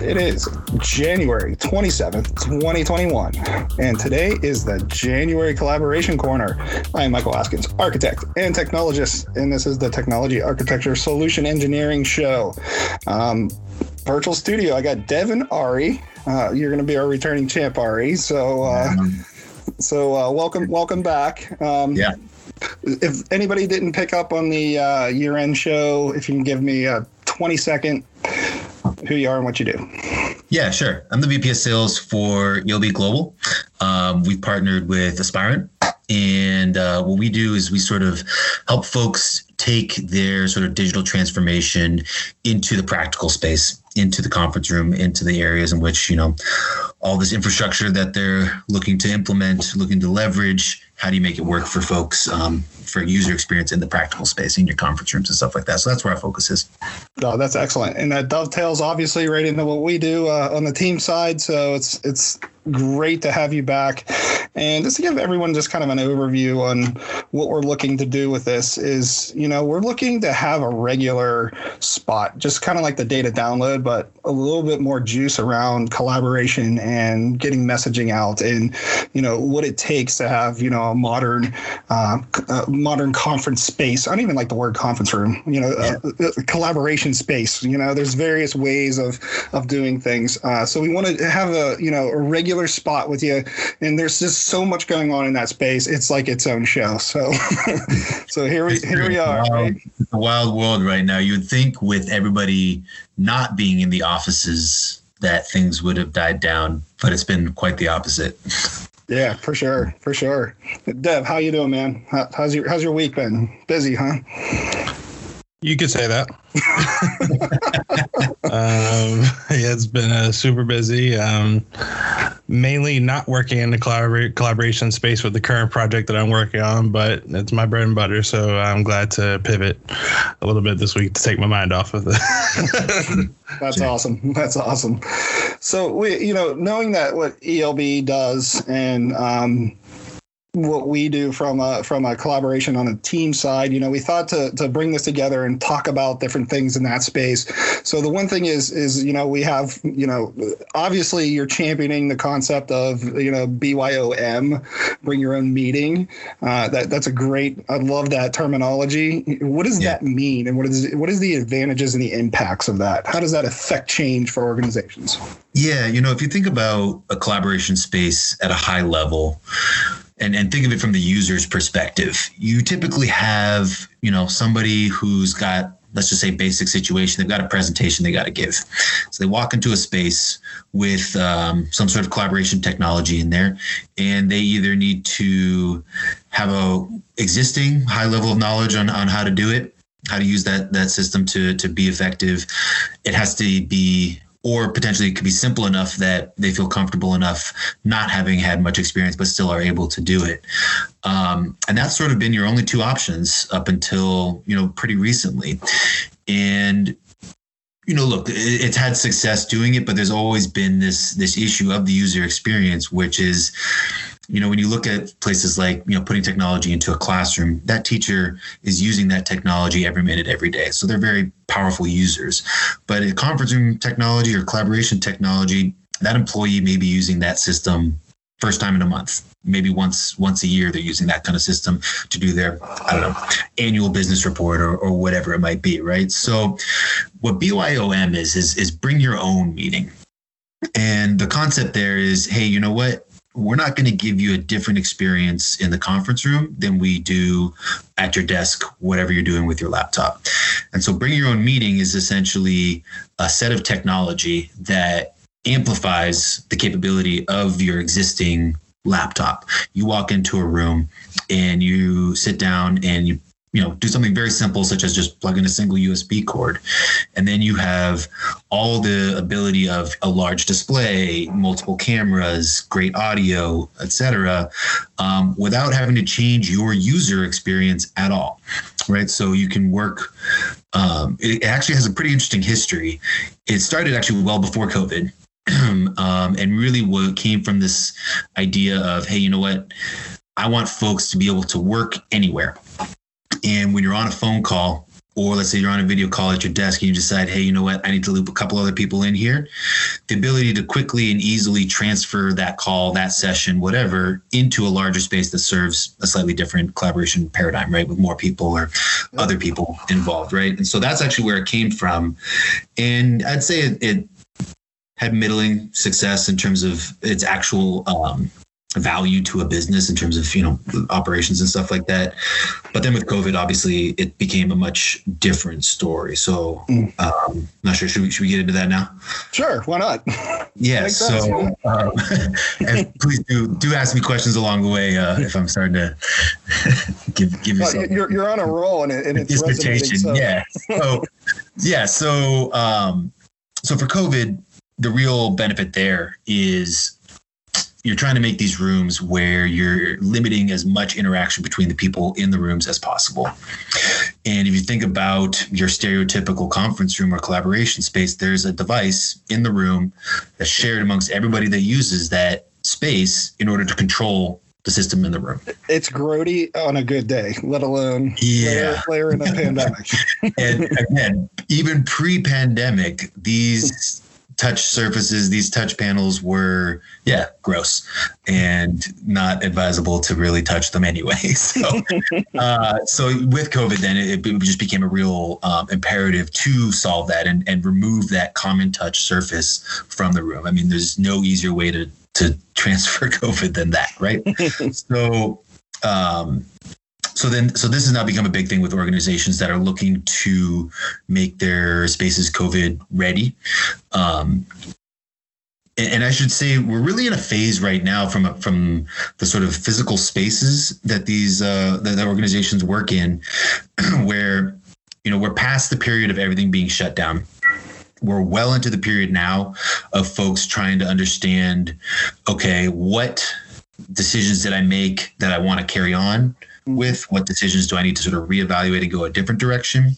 It is January 27th, 2021, and today is the January Collaboration Corner. I am Michael Askins, architect and technologist, and this is the Technology Architecture Solution Engineering Show. Um, virtual studio, I got Devin Ari. Uh, you're going to be our returning champ, Ari. So, uh, so uh, welcome, welcome back. Um, yeah. If anybody didn't pick up on the uh, year-end show, if you can give me a 20 second who you are and what you do. Yeah, sure. I'm the VP of Sales for ELB Global. Um, we've partnered with Aspirant, and uh, what we do is we sort of help folks take their sort of digital transformation into the practical space, into the conference room, into the areas in which you know all this infrastructure that they're looking to implement, looking to leverage. How do you make it work for folks um, for user experience in the practical space in your conference rooms and stuff like that? So that's where our focus is. No, that's excellent, and that dovetails obviously right into what we do uh, on the team side. So it's it's great to have you back. And just to give everyone just kind of an overview on what we're looking to do with this is, you know, we're looking to have a regular spot, just kind of like the data download, but a little bit more juice around collaboration and getting messaging out and, you know, what it takes to have, you know, a modern, uh, uh, modern conference space. I don't even like the word conference room, you know, yeah. uh, collaboration space. You know, there's various ways of, of doing things. Uh, so we want to have a, you know, a regular spot with you. And there's just so much going on in that space. It's like its own show. So, so here we, here we are. Wild, right? It's a wild world right now. You would think with everybody not being in the offices that things would have died down, but it's been quite the opposite. Yeah, for sure, for sure. Dev, how you doing, man? How, how's your How's your week been? Busy, huh? You could say that. um, yeah, it's been uh, super busy. Um, mainly not working in the collabor- collaboration space with the current project that I'm working on, but it's my bread and butter. So I'm glad to pivot a little bit this week to take my mind off of it. That's awesome. That's awesome. So we, you know, knowing that what ELB does and um, what we do from a from a collaboration on a team side. You know, we thought to to bring this together and talk about different things in that space. So the one thing is is you know we have you know obviously you're championing the concept of you know BYOM, bring your own meeting. Uh, that that's a great. I love that terminology. What does yeah. that mean, and what is what is the advantages and the impacts of that? How does that affect change for organizations? Yeah, you know, if you think about a collaboration space at a high level and, and think of it from the user's perspective. You typically have, you know, somebody who's got, let's just say basic situation. They've got a presentation they got to give. So they walk into a space with um, some sort of collaboration technology in there, and they either need to have a existing high level of knowledge on, on how to do it, how to use that that system to to be effective. It has to be or potentially it could be simple enough that they feel comfortable enough not having had much experience but still are able to do it. Um, and that's sort of been your only two options up until you know pretty recently. And you know look it's had success doing it but there's always been this this issue of the user experience which is you know, when you look at places like, you know, putting technology into a classroom, that teacher is using that technology every minute, every day. So they're very powerful users. But in conference room technology or collaboration technology, that employee may be using that system first time in a month. Maybe once once a year they're using that kind of system to do their, I don't know, annual business report or, or whatever it might be, right? So what BYOM is is is bring your own meeting. And the concept there is, hey, you know what? We're not going to give you a different experience in the conference room than we do at your desk, whatever you're doing with your laptop. And so, bring your own meeting is essentially a set of technology that amplifies the capability of your existing laptop. You walk into a room and you sit down and you you know do something very simple such as just plug in a single usb cord. And then you have all the ability of a large display multiple cameras great audio etc um, without having to change your user experience at all right? So you can work um, it actually has a pretty interesting history. It started actually well before covid um, and really what came from this idea of hey you know what? I want folks to be able to work anywhere and when you're on a phone call, or let's say you're on a video call at your desk and you decide, hey, you know what, I need to loop a couple other people in here. The ability to quickly and easily transfer that call, that session, whatever, into a larger space that serves a slightly different collaboration paradigm, right? With more people or other people involved, right? And so that's actually where it came from. And I'd say it, it had middling success in terms of its actual um, value to a business in terms of you know operations and stuff like that. But then with covid obviously it became a much different story. So mm. um not sure should we, should we get into that now? Sure why not? Yeah so um, and please do do ask me questions along the way uh, if i'm starting to give give you well, you're, you're on a roll and, it, and it's resonating, so. yeah. So yeah so um so for covid the real benefit there is you're trying to make these rooms where you're limiting as much interaction between the people in the rooms as possible. And if you think about your stereotypical conference room or collaboration space, there's a device in the room that's shared amongst everybody that uses that space in order to control the system in the room. It's grody on a good day, let alone yeah. later in a pandemic. and again, even pre-pandemic, these touch surfaces, these touch panels were, yeah, gross and not advisable to really touch them anyway. So, uh, so with COVID, then it, it, just became a real um, imperative to solve that and, and remove that common touch surface from the room. I mean, there's no easier way to to transfer COVID than that, right? so, um, so then so this has now become a big thing with organizations that are looking to make their spaces covid ready. Um, and, I should say we're really in a phase right now from from the sort of physical spaces that these uh, that, that organizations work in, where you know we're past the period of everything being shut down. We're well into the period now of folks trying to understand okay what decisions did i make that i want to carry on with? What decisions do I need to sort of reevaluate and go a different direction?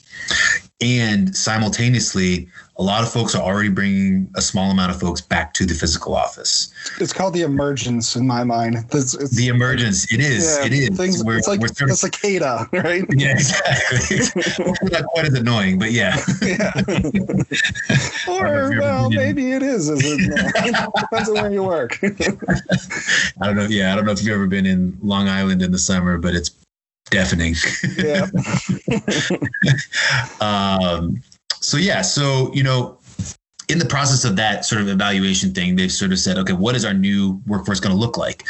And simultaneously, a lot of folks are already bringing a small amount of folks back to the physical office. It's called the emergence in my mind. It's, it's, the emergence. It is. Yeah, it is. Things, we're, it's like we're sort of, a cicada, right? Yeah, exactly. not quite as annoying, but yeah. yeah. or well, maybe it is. is it? Depends on where you work. I don't know. Yeah, I don't know if you've ever been in Long Island in the summer, but it's deafening. Yeah. um, so yeah, so you know, in the process of that sort of evaluation thing, they've sort of said, okay, what is our new workforce going to look like?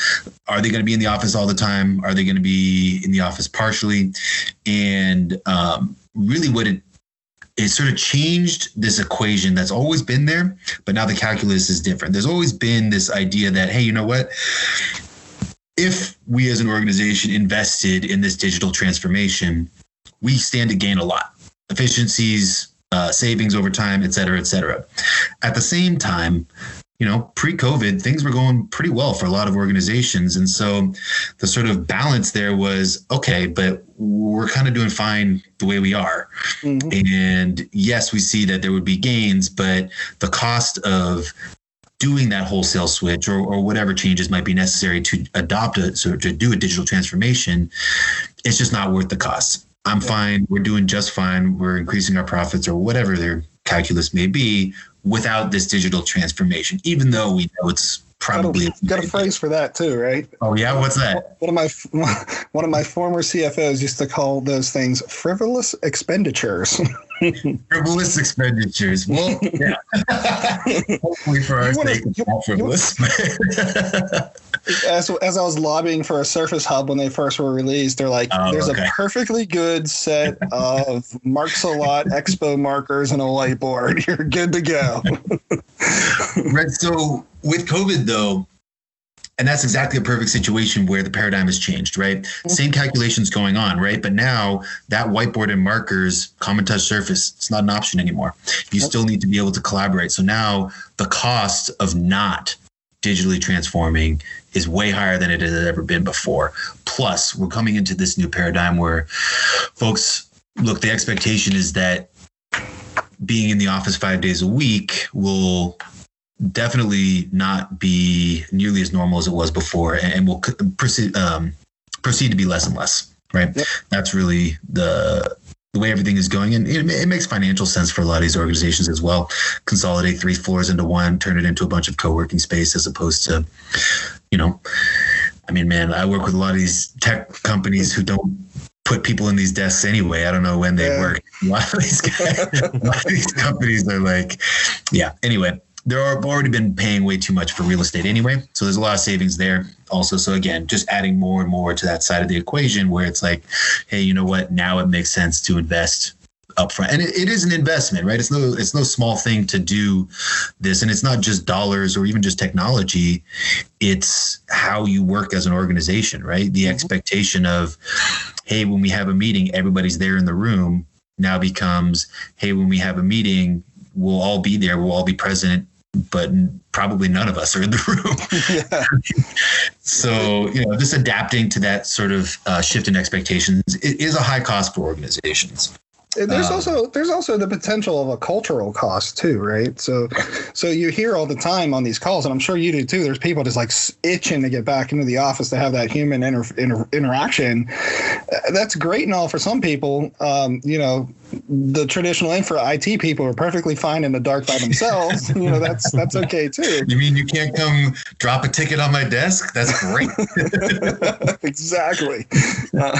Are they going to be in the office all the time? Are they going to be in the office partially? And um, really, what it it sort of changed this equation that's always been there, but now the calculus is different. There's always been this idea that, hey, you know what? If we as an organization invested in this digital transformation, we stand to gain a lot. Efficiencies, uh, savings over time, et cetera, et cetera. At the same time, you know, pre-COVID, things were going pretty well for a lot of organizations, and so the sort of balance there was okay, but we're kind of doing fine the way we are. Mm-hmm. And yes, we see that there would be gains, but the cost of doing that wholesale switch or, or whatever changes might be necessary to adopt a so to do a digital transformation, it's just not worth the cost. I'm fine. We're doing just fine. We're increasing our profits or whatever their calculus may be without this digital transformation, even though we know it's probably got a, got a phrase for that too, right? Oh yeah, what's that? One of my one of my former CFOs used to call those things frivolous expenditures. frivolous expenditures. Well, yeah. Hopefully for our sake, frivolous. as, as I was lobbying for a Surface Hub when they first were released, they're like, oh, there's okay. a perfectly good set of Marks a Lot Expo markers and a whiteboard. You're good to go. right. So with COVID, though, and that's exactly a perfect situation where the paradigm has changed, right? Mm-hmm. Same calculations going on, right? But now that whiteboard and markers, common touch surface, it's not an option anymore. You still need to be able to collaborate. So now the cost of not digitally transforming is way higher than it has ever been before. Plus, we're coming into this new paradigm where folks look, the expectation is that being in the office five days a week will definitely not be nearly as normal as it was before and will proceed, um, proceed to be less and less right yep. that's really the the way everything is going, and it, it, makes financial sense for a lot of these organizations as well. Consolidate three floors into one, turn it into a bunch of co-working space as opposed to, you know, I mean, man, I work with a lot of these tech companies who don't put people in these desks anyway. I don't know when they yeah. work. A lot of these guys, a lot of these companies are like, yeah. Anyway, they're already been paying way too much for real estate anyway, so there's a lot of savings there. Also, so again, just adding more and more to that side of the equation, where it's like, hey, you know what? Now it makes sense to invest upfront. And it, it is an investment right? It's no it's no small thing to do this. And it's not just dollars or even just technology. It's how you work as an organization right? The mm-hmm. expectation of hey when we have a meeting everybody's there in the room now becomes hey when we have a meeting we'll all be there. We'll all be present but probably none of us are in the room. so, you know, just adapting to that sort of uh, shift in expectations is a high cost for organizations there's um, also there's also the potential of a cultural cost too, right? So, so you hear all the time on these calls, and I'm sure you do too. There's people just like itching to get back into the office to have that human inter, inter, interaction. That's great and all for some people. Um, you know, the traditional infra IT people are perfectly fine in the dark by themselves. you know, that's that's okay too. You mean you can't come drop a ticket on my desk? That's great. exactly. Uh,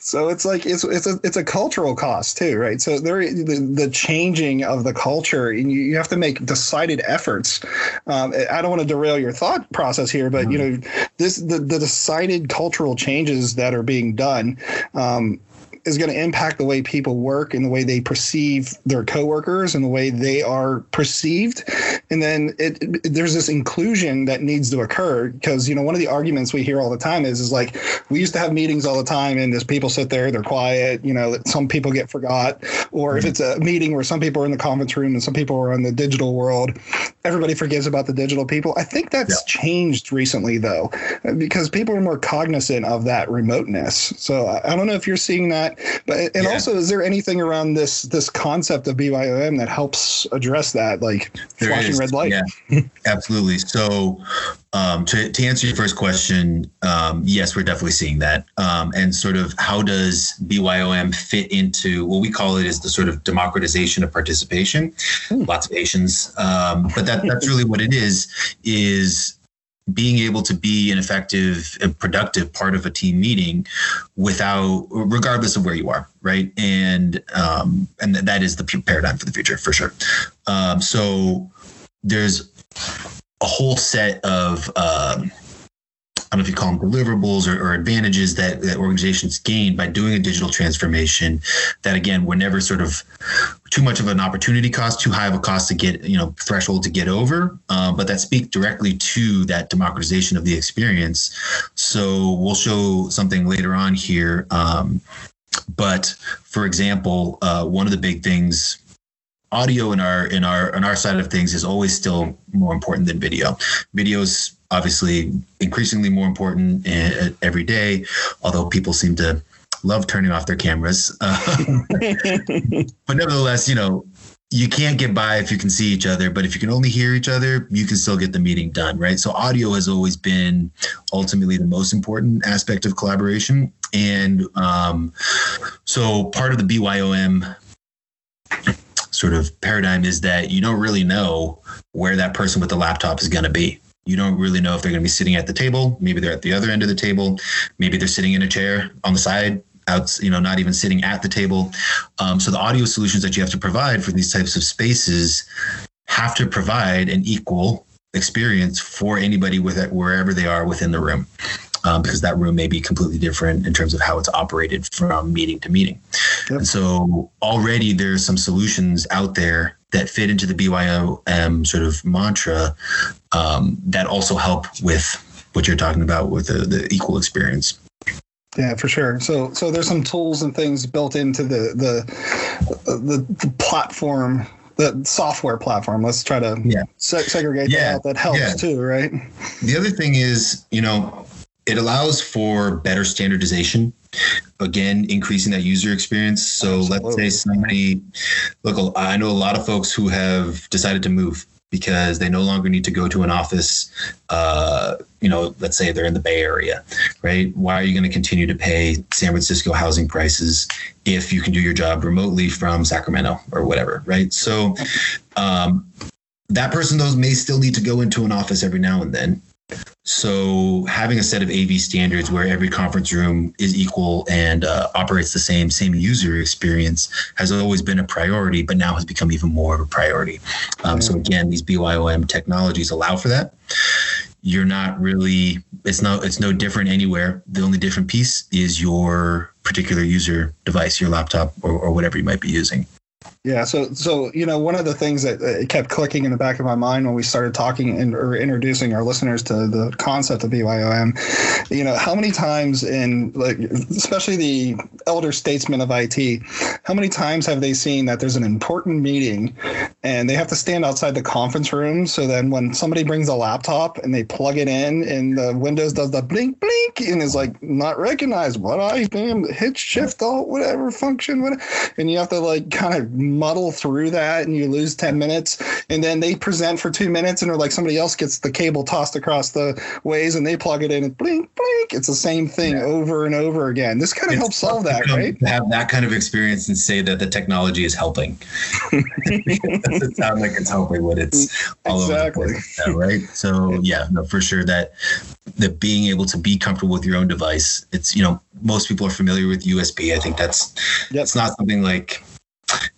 so it's like it's it's a it's a cultural cost too, right? So there the, the changing of the culture, and you, you have to make decided efforts. Um, I don't want to derail your thought process here, but mm-hmm. you know, this the the decided cultural changes that are being done. Um, is going to impact the way people work and the way they perceive their coworkers and the way they are perceived. And then it, it, there's this inclusion that needs to occur because you know one of the arguments we hear all the time is is like we used to have meetings all the time and as people sit there they're quiet. You know some people get forgot, or mm-hmm. if it's a meeting where some people are in the conference room and some people are in the digital world, everybody forgets about the digital people. I think that's yeah. changed recently though because people are more cognizant of that remoteness. So I, I don't know if you're seeing that but and yeah. also, is there anything around this this concept of BYOM that helps address that, like there flashing is. Red light? Yeah, absolutely. So, um, to to answer your first question, um, yes, we're definitely seeing that. Um, and sort of how does BYOM fit into what we call it is the sort of democratization of participation? Hmm. Lots of Asians, um, but that that's really what it is. Is being able to be an effective and productive part of a team meeting without regardless of where you are right and um, and that is the paradigm for the future for sure um, so there's a whole set of um, I don't know if you call them deliverables or, or, advantages that, that organizations gain by doing a digital transformation that again were never sort of too much of an opportunity cost, too high of a cost to get, you know, threshold to get over, uh, but that speak directly to that democratization of the experience. So we'll show something later on here. Um, but for example, uh, one of the big things audio in our in our in our side of things is always still more important than video. Videos obviously increasingly more important eh, every day, although people seem to love turning off their cameras. Uh, but nevertheless, you know, you can't get by if you can see each other, but if you can only hear each other, you can still get the meeting done, right? So audio has always been ultimately the most important aspect of collaboration. And um, so part of the BYOM sort of paradigm is that you don't really know where that person with the laptop is going to be. You don't really know if they're going to be sitting at the table. Maybe they're at the other end of the table. Maybe they're sitting in a chair on the side, out, you know, not even sitting at the table. Um, so the audio solutions that you have to provide for these types of spaces have to provide an equal experience for anybody with it wherever they are within the room. Um, because that room may be completely different in terms of how it's operated from meeting to meeting. Yep. And so already there's some solutions out there that fit into the BYOM sort of mantra um, that also help with what you're talking about with the, the equal experience. Yeah, for sure. So, so there's some tools and things built into the the the, the platform, the software platform. Let's try to yeah. Se- segregate yeah. that. That helps yeah. too, right? The other thing is, you know, it allows for better standardization again increasing that user experience so Absolutely. let's say somebody look i know a lot of folks who have decided to move because they no longer need to go to an office. Uh, you know, let's say they're in the Bay Area, right? Why are you going to continue to pay San Francisco housing prices if you can do your job remotely from Sacramento or whatever, right? So um, that person, those may still need to go into an office every now and then. So having a set of AV standards where every conference room is equal and uh, operates the same same user experience has always been a priority, but now has become even more of a priority. Um, so again, these BYOM technologies allow for that. You're not really it's no it's no different anywhere. The only different piece is your particular user device, your laptop or, or whatever you might be using. Yeah, so so you know one of the things that uh, kept clicking in the back of my mind when we started talking and or introducing our listeners to the concept of BYOM, you know how many times in like especially the elder statesmen of IT, how many times have they seen that there's an important meeting and they have to stand outside the conference room so then when somebody brings a laptop and they plug it in and the Windows does the blink blink and is like not recognized what I damn hit shift alt whatever function whatever, and you have to like kind of muddle through that and you lose 10 minutes and then they present for two minutes and are like somebody else gets the cable tossed across the ways and they plug it in and blink blink it's the same thing yeah. over and over again this kind of helps solve that right have that kind of experience and say that the technology is helping it doesn't sound like it's helping when it's all exactly. over the place, right so yeah no for sure that that being able to be comfortable with your own device it's you know most people are familiar with usb i think that's yep. it's not something like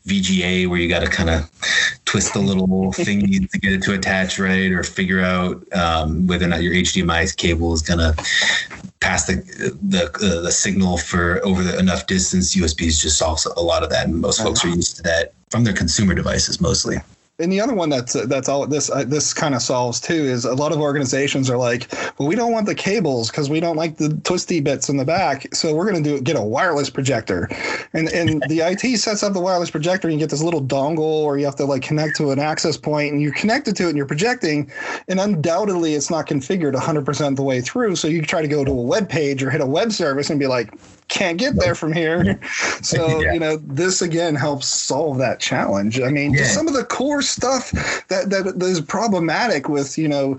VGA where you got to kind of twist the little thing to get it to attach right, or figure out um, whether or not your HDMI cable is gonna pass the the uh, the signal for over the, enough distance. USBs just solves a lot of that, and most folks are used to that from their consumer devices mostly and the other one that's that's all this uh, this kind of solves too is a lot of organizations are like, well, we don't want the cables because we don't like the twisty bits in the back, so we're going to do get a wireless projector, and and the IT sets up the wireless projector, and you get this little dongle, or you have to like connect to an access point, and you're connected to it, and you're projecting, and undoubtedly it's not configured 100% the way through, so you try to go to a web page or hit a web service and be like, can't get there from here. So, yeah. you know, this again helps solve that challenge. I mean, yeah. some of the core stuff that, that is problematic with, you know,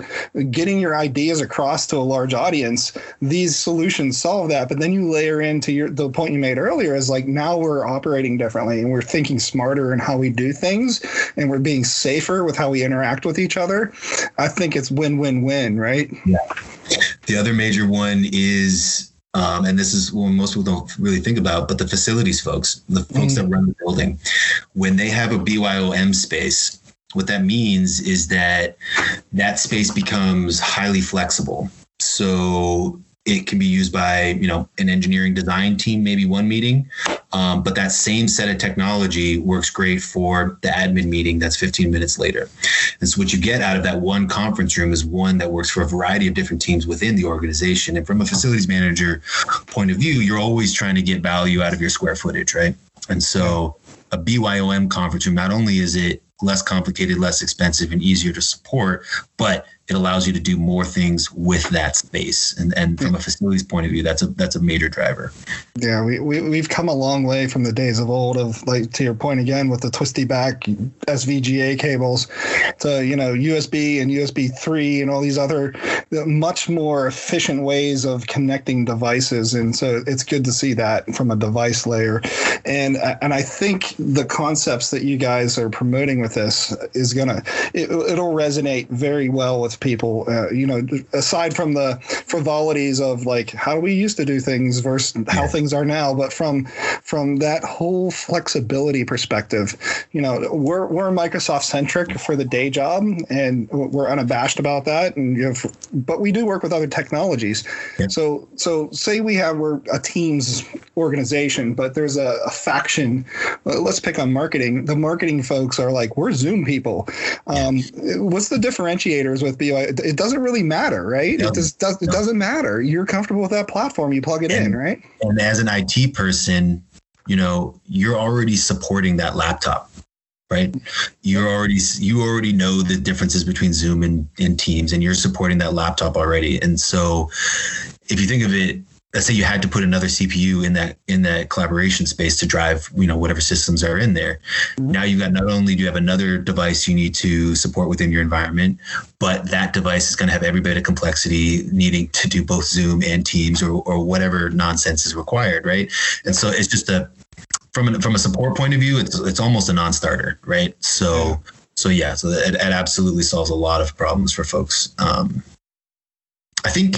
getting your ideas across to a large audience, these solutions solve that. But then you layer into your the point you made earlier is like now we're operating differently and we're thinking smarter in how we do things and we're being safer with how we interact with each other. I think it's win-win-win, right? Yeah. The other major one is um, and this is what most people don't really think about, but the facilities folks, the folks mm. that run the building, when they have a BYOM space, what that means is that that space becomes highly flexible. So it can be used by you know an engineering design team maybe one meeting. Um, but that same set of technology works great for the admin meeting that's 15 minutes later. And so what you get out of that one conference room is one that works for a variety of different teams within the organization. And from a facilities manager point of view you're always trying to get value out of your square footage right? And so a BYOM conference room not only is it less complicated, less expensive, and easier to support, but it allows you to do more things with that space. And and from a hmm. facilities point of view, that's a that's a major driver. Yeah, we, we we've come a long way from the days of old of like to your point again with the twisty back SVGA cables to you know USB and USB three and all these other much more efficient ways of connecting devices. And so it's good to see that from a device layer. And and I think the concepts that you guys are promoting with this is gonna it, it'll resonate very well with people. Uh, you know, aside from the frivolities of like how we used to do things versus how yeah. things are now, but from from that whole flexibility perspective, you know, we're we're Microsoft centric for the day job, and we're unabashed about that. And you have, but we do work with other technologies. Yeah. So so say we have we're a Teams organization, but there's a, a faction. let's pick on marketing. The marketing folks are like, we're Zoom people. Um, what's the differentiators with it doesn't really matter, right? No, it just does, no. it doesn't matter. You're comfortable with that platform, you plug it and, in, right? And as an IT person, you know, you're already supporting that laptop right you're already you already know the differences between zoom and, and teams and you're supporting that laptop already and so if you think of it let's say you had to put another CPU in that in that collaboration space to drive you know whatever systems are in there. Mm-hmm. Now you've got not only do you have another device you need to support within your environment, but that device is going to have every bit of complexity needing to do both Zoom and Teams or or whatever nonsense is required, right? And so it's just a from a, from a support point of view, it's it's almost a non-starter, right? So. Yeah. So yeah, so it, it absolutely solves a lot of problems for folks. Um, I think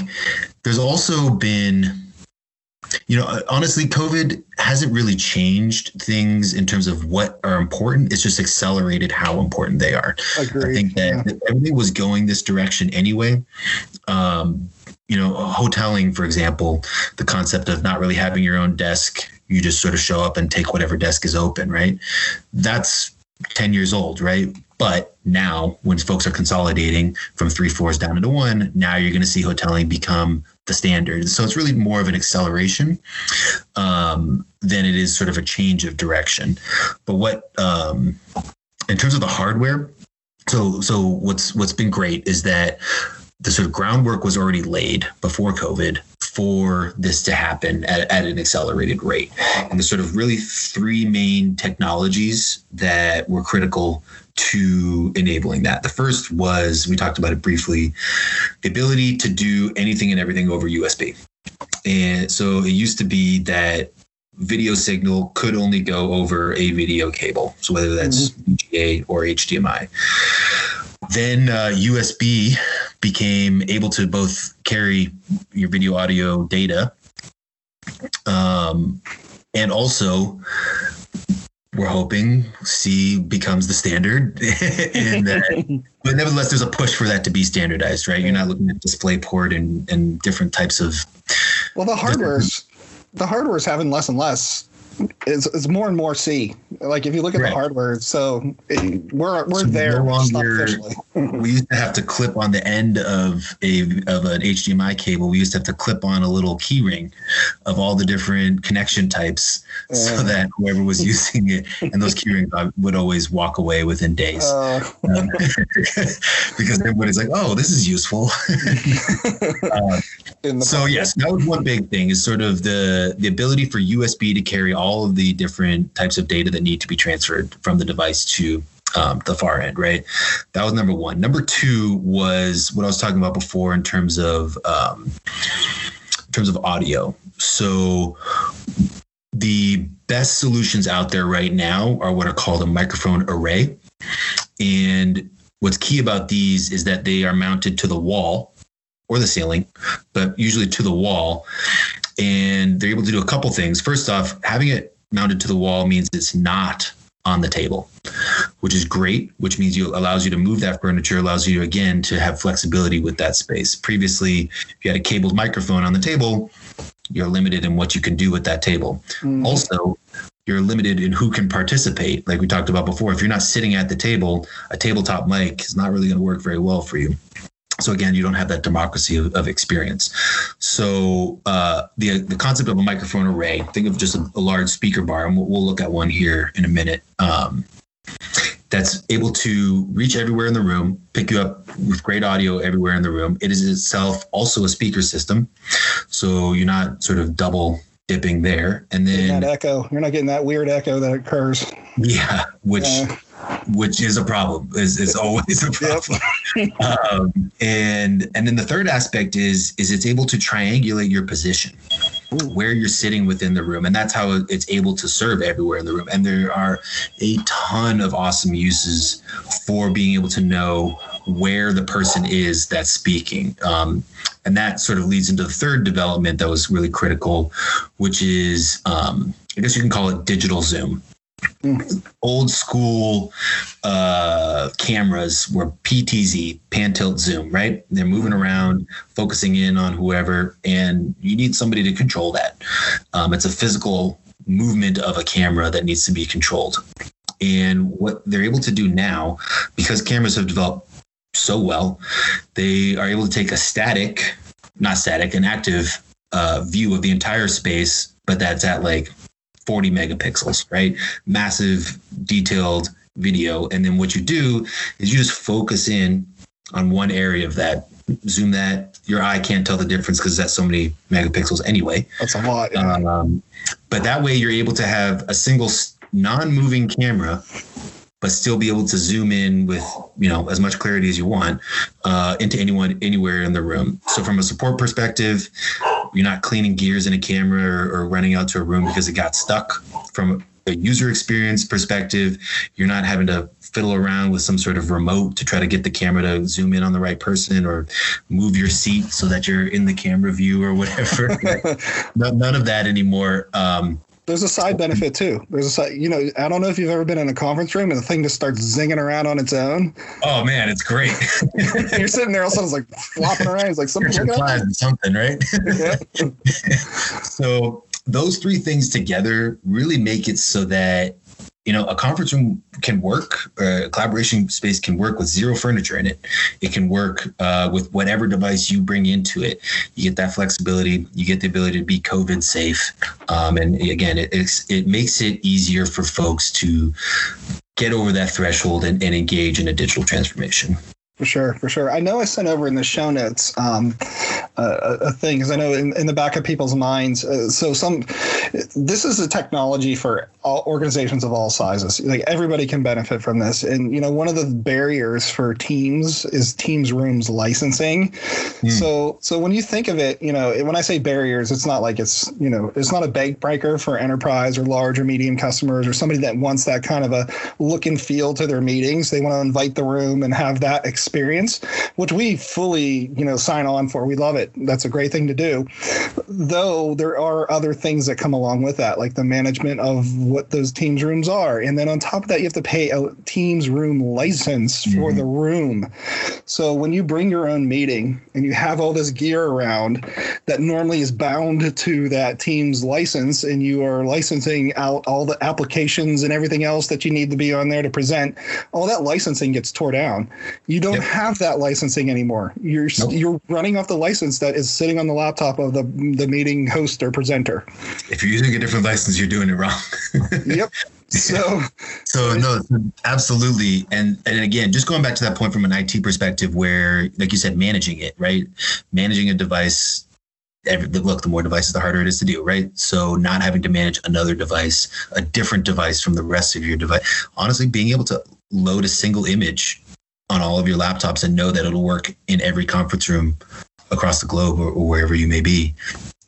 there's also been you know, honestly, COVID hasn't really changed things in terms of what are important. It's just accelerated how important they are. Agreed. I think that yeah. everything was going this direction anyway. Um, you know, hoteling, for example, the concept of not really having your own desk, you just sort of show up and take whatever desk is open, right? That's 10 years old, right? But now, when folks are consolidating from three floors down into one, now you're going to see hoteling become the standard. So it's really more of an acceleration um, than it is sort of a change of direction. But what, um, in terms of the hardware, so so what's what's been great is that the sort of groundwork was already laid before COVID for this to happen at, at an accelerated rate. And the sort of really three main technologies that were critical to enabling that. The first was, we talked about it briefly, the ability to do anything and everything over USB. And so it used to be that video signal could only go over a video cable. So whether that's mm-hmm. VGA or HDMI. Then uh, USB became able to both carry your video audio data um, and also we're hoping C becomes the standard, and that, uh, but nevertheless, there's a push for that to be standardized, right? You're not looking at DisplayPort and and different types of. Well, the hardware's the hardware's having less and less is, is more and more C. Like if you look at right. the hardware, so it, we're we're so there. No longer, we used to have to clip on the end of a of an HDMI cable. We used to have to clip on a little keyring of all the different connection types, uh, so that whoever was using it and those keyrings would always walk away within days, uh, um, because everybody's like, "Oh, this is useful." uh, so yes, that was one big thing is sort of the the ability for USB to carry all of the different types of data that need to be transferred from the device to um, the far end, right? That was number one. Number two was what I was talking about before in terms of um, in terms of audio. So the best solutions out there right now are what are called a microphone array, and what's key about these is that they are mounted to the wall or the ceiling, but usually to the wall. And they're able to do a couple things. First off, having it mounted to the wall means it's not on the table, which is great, which means you allows you to move that furniture, allows you again to have flexibility with that space. Previously, if you had a cabled microphone on the table, you're limited in what you can do with that table. Mm-hmm. Also, you're limited in who can participate. Like we talked about before, if you're not sitting at the table, a tabletop mic is not really going to work very well for you so again you don't have that democracy of, of experience. So uh, the the concept of a microphone array think of just a, a large speaker bar and we'll, we'll, look at one here in a minute um, that's able to reach everywhere in the room pick you up with great audio everywhere in the room. It is itself also a speaker system. So you're not sort of double dipping there and then that echo. You're not getting that weird echo that occurs. Yeah which uh, which is a problem. is is always a problem. um, and and then the third aspect is is it's able to triangulate your position, Ooh. where you're sitting within the room, and that's how it's able to serve everywhere in the room. And there are a ton of awesome uses for being able to know where the person is that's speaking. Um, and that sort of leads into the third development that was really critical, which is um, I guess you can call it digital Zoom old school uh, cameras were PTZ, pan tilt zoom, right? They're moving around, focusing in on whoever, and you need somebody to control that. Um, it's a physical movement of a camera that needs to be controlled. And what they're able to do now, because cameras have developed so well, they are able to take a static, not static, an active uh, view of the entire space, but that's at like 40 megapixels, right? Massive, detailed video. And then what you do is you just focus in on one area of that. Zoom that your eye can't tell the difference because that's so many megapixels anyway. That's a lot. Yeah. Um, but that way you're able to have a single non-moving camera but still be able to zoom in with you know as much clarity as you want uh, into anyone anywhere in the room so from a support perspective you're not cleaning gears in a camera or, or running out to a room because it got stuck. From a user experience perspective you're not having to fiddle around with some sort of remote to try to get the camera to zoom in on the right person or move your seat so that you're in the camera view or whatever. None of that anymore. Um, there's a side benefit too. There's a side, you know, I don't know if you've ever been in a conference room and the thing just starts zinging around on its own. Oh man, it's great. you're sitting there, all of a sudden it's like flopping around. It's like something, something, right? so those three things together really make it so that you know, a conference room can work, a collaboration space can work with zero furniture in it. It can work uh, with whatever device you bring into it. You get that flexibility. You get the ability to be COVID safe. Um, and again, it, it makes it easier for folks to get over that threshold and, and engage in a digital transformation. For sure, for sure. I know I sent over in the show notes um, uh, a thing because I know in, in, the back of people's minds. Uh, so some, this is a technology for all organizations of all sizes. Like everybody can benefit from this. And you know, one of the barriers for Teams is Teams Rooms licensing. Mm. So so when you think of it, you know, when I say barriers, it's not like it's you know, it's not a bank breaker for enterprise or large or medium customers or somebody that wants that kind of a look and feel to their meetings. They want to invite the room and have that. Experience experience, which we fully, you know, sign on for. We love it. That's a great thing to do. Though there are other things that come along with that, like the management of what those Teams rooms are. And then on top of that, you have to pay a Teams room license for mm-hmm. the room. So when you bring your own meeting and you have all this gear around that normally is bound to that Teams license, and you are licensing out all the applications and everything else that you need to be on there to present, all that licensing gets tore down. You don't yep. have that licensing anymore. You're nope. you're running off the license that is sitting on the laptop of the the meeting host or presenter. If you're using a different license, you're doing it wrong. yep. So, so no, absolutely, and and again, just going back to that point from an IT perspective, where like you said, managing it, right? Managing a device every, look, the more devices, the harder it is to do, right? So not having to manage another device, a different device from the rest of your device. Honestly, being able to load a single image on all of your laptops and know that it'll work in every conference room across the globe or, or wherever you may be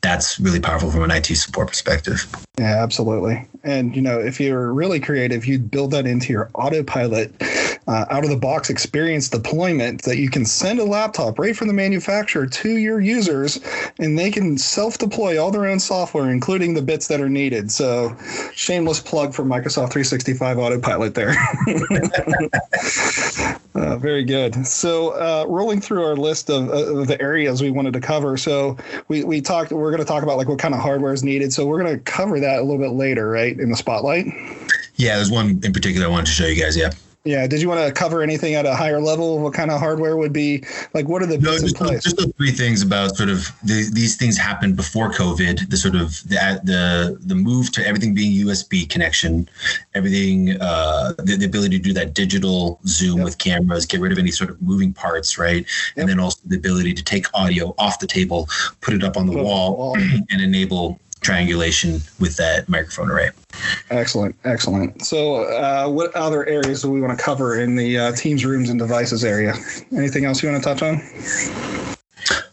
that's really powerful from an IT support perspective. Yeah, absolutely. And you know, if you're really creative, you build that into your autopilot uh, out of the box experience deployment that you can send a laptop right from the manufacturer to your users, and they can self deploy all their own software, including the bits that are needed. So, shameless plug for Microsoft 365 Autopilot there. uh, very good. So, uh, rolling through our list of, of, the areas we wanted to cover. So, we, we talked, we're going to talk about like what kind of hardware is needed. So, we're going to cover that a little bit later, right, in the spotlight. Yeah, there's one in particular I wanted to show you guys. Yeah. Yeah. Did you want to cover anything at a higher level? What kind of hardware would be like? What are the no, just, just the three things about sort of the, these things happened before COVID. The sort of the the the move to everything being USB connection, everything uh, the, the ability to do that digital Zoom yep. with cameras, get rid of any sort of moving parts, right? Yep. And then also the ability to take audio off the table, put it up on the wall, wall, and enable triangulation with that microphone array. Excellent, excellent. So, uh, what other areas do we want to cover in the uh, Teams rooms and devices area? Anything else you want to touch on?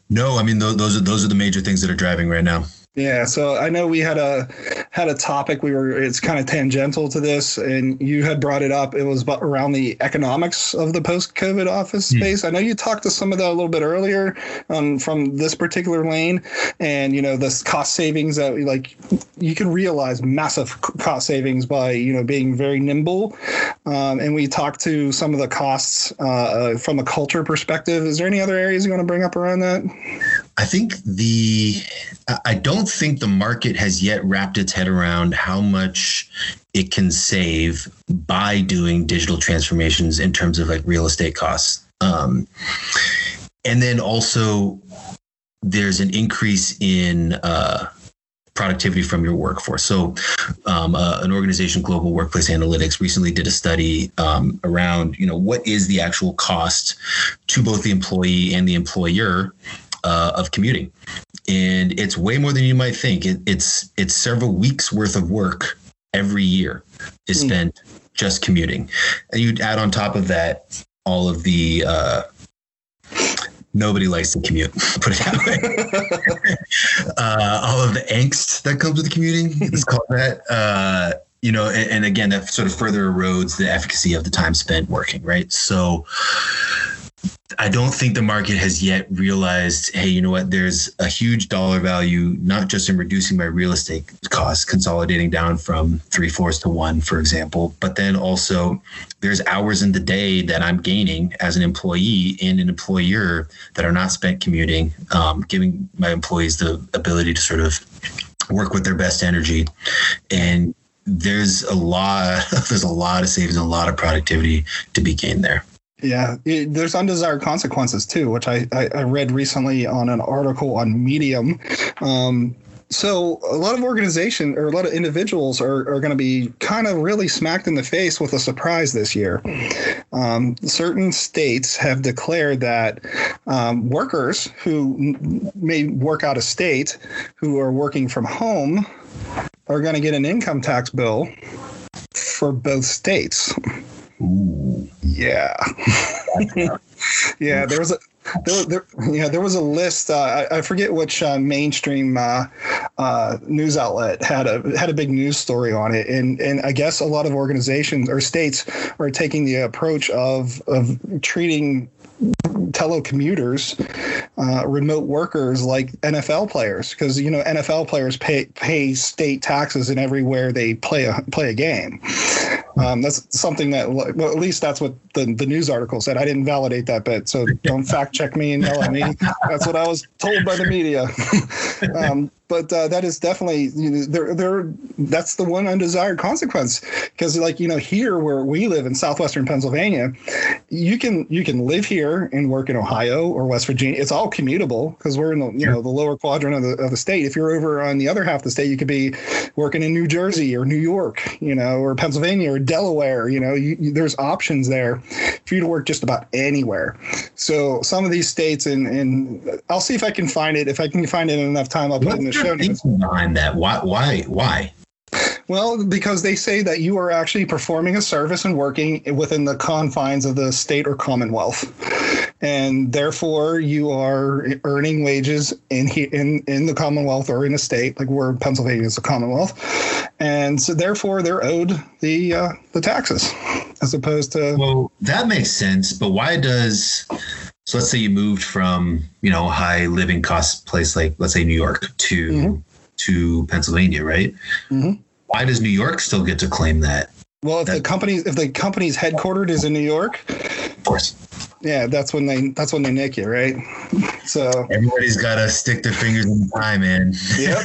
No, I mean those are those are the major things that are driving right now. Yeah, so I know we had a had a topic. We were it's kind of tangential to this, and you had brought it up. It was around the economics of the post-COVID office mm. space. I know you talked to some of that a little bit earlier um, from this particular lane, and you know the cost savings that like you can realize massive cost savings by you know being very nimble. Um, and we talked to some of the costs uh, from a culture perspective. Is there any other areas you want to bring up around that? I think the I don't think the market has yet wrapped its head around how much it can save by doing digital transformations in terms of like real estate costs. Um, and then also there's an increase in uh, productivity from your workforce. So, um, uh, an organization, Global Workplace Analytics, recently did a study um, around, you know, what is the actual cost to both the employee and the employer uh, of commuting, and it's way more than you might think. It, it's it's several weeks worth of work every year is hmm. spent mm. just commuting, and you add on top of that all of the uh, nobody likes to commute. Put it that way. uh, all of the angst that comes with commuting, let's call that. Uh, you know, and, and, again, that sort of further erodes the efficacy of the time spent working, right? So, I don't think the market has yet realized, hey, you know what? There's a huge dollar value, not just in reducing my real estate costs, consolidating down from three fourths to one, for example, but then also there's hours in the day that I'm gaining as an employee and an employer that are not spent commuting, um, giving my employees the ability to sort of work with their best energy and there's a lot there's a lot of savings and a lot of productivity to be gained there yeah, it, there's undesired consequences too, which I, I, I, read recently on an article on Medium. Um, so a lot of organization or a lot of individuals are, are going to be kind of really smacked in the face with a surprise this year. Um, certain states have declared that um, workers who may work out of state, who are working from home, are going to get an income tax bill for both states. Ooh. Yeah. yeah, there was a there, there, yeah, there was a list. Uh, I, I, forget which uh, mainstream uh, uh, news outlet had a had a big news story on it, and and I guess a lot of organizations or states are taking the approach of of treating telecommuters, uh, remote workers like NFL players, because you know NFL players pay pay state taxes in everywhere they play a play a game. Um, that's something that, well, at least that's what the, the news article said. I didn't validate that bit, so don't fact check me and yell at me. That's what I was told by the media. um, but uh, that is definitely you know there there that's the one undesired consequence. Because like you know here where we live in southwestern Pennsylvania you can you can live here and work in Ohio or West Virginia. It's all commutable because we're in the you know the lower quadrant of the of the state. If you're over on the other half of the state you could be working in New Jersey or New York you know or Pennsylvania or Delaware you know you, you, there's options there for you to work just about anywhere. So some of these states and and I'll see if I can find it. If I can find it in enough time I'll put it in the show notes. behind that? Why? Why? Why? Well, because they say that you are actually performing a service and working within the confines of the state or commonwealth, and therefore you are earning wages in in in the commonwealth or in a state like where Pennsylvania is a commonwealth, and so therefore they're owed the uh, the taxes as opposed to. Well, that makes sense, but why does so let's say you moved from you know a high living cost place like let's say New York to mm-hmm. to Pennsylvania, right? Mm-hmm. Why does New York still get to claim that? Well, if that, the company if the company's headquartered is in New York, of course. Yeah, that's when they that's when they nick you, right? So everybody's got to stick their fingers in the pie, man. Yep.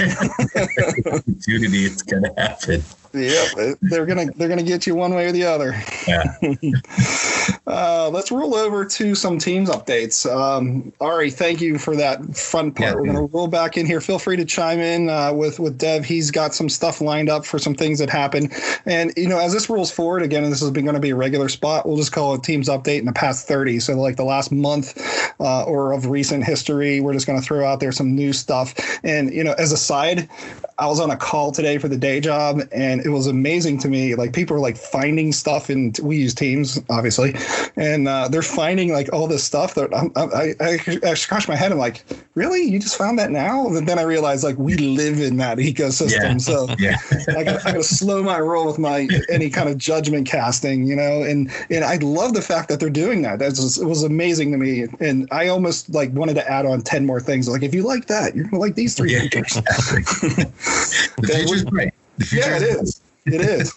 Opportunity, it's gonna happen. Yep, they're gonna they're gonna get you one way or the other. Yeah. uh, let's roll over to some teams updates. Um, Ari, thank you for that fun part. Yeah, We're gonna roll back in here. Feel free to chime in uh, with with Dev. He's got some stuff lined up for some things that happen. And you know, as this rolls forward, again, this is going to be a regular spot. We'll just call it teams update in the past thirty. So like the last month uh, or of recent history, we're just going to throw out there some new stuff. And you know, as a side, I was on a call today for the day job, and it was amazing to me. Like people are like finding stuff, and we use Teams, obviously, and uh, they're finding like all this stuff that I'm, I, I, I scratch my head. I'm like, really? You just found that now? And then I realized like we live in that ecosystem, yeah. so yeah. I got to slow my roll with my any kind of judgment casting, you know. And and I love the fact that they're doing that. That just, it was amazing to me, and I almost like wanted to add on ten more things. Like if you like that, you're gonna like these three yeah, features. Exactly. the future's great. Yeah, it is. It is.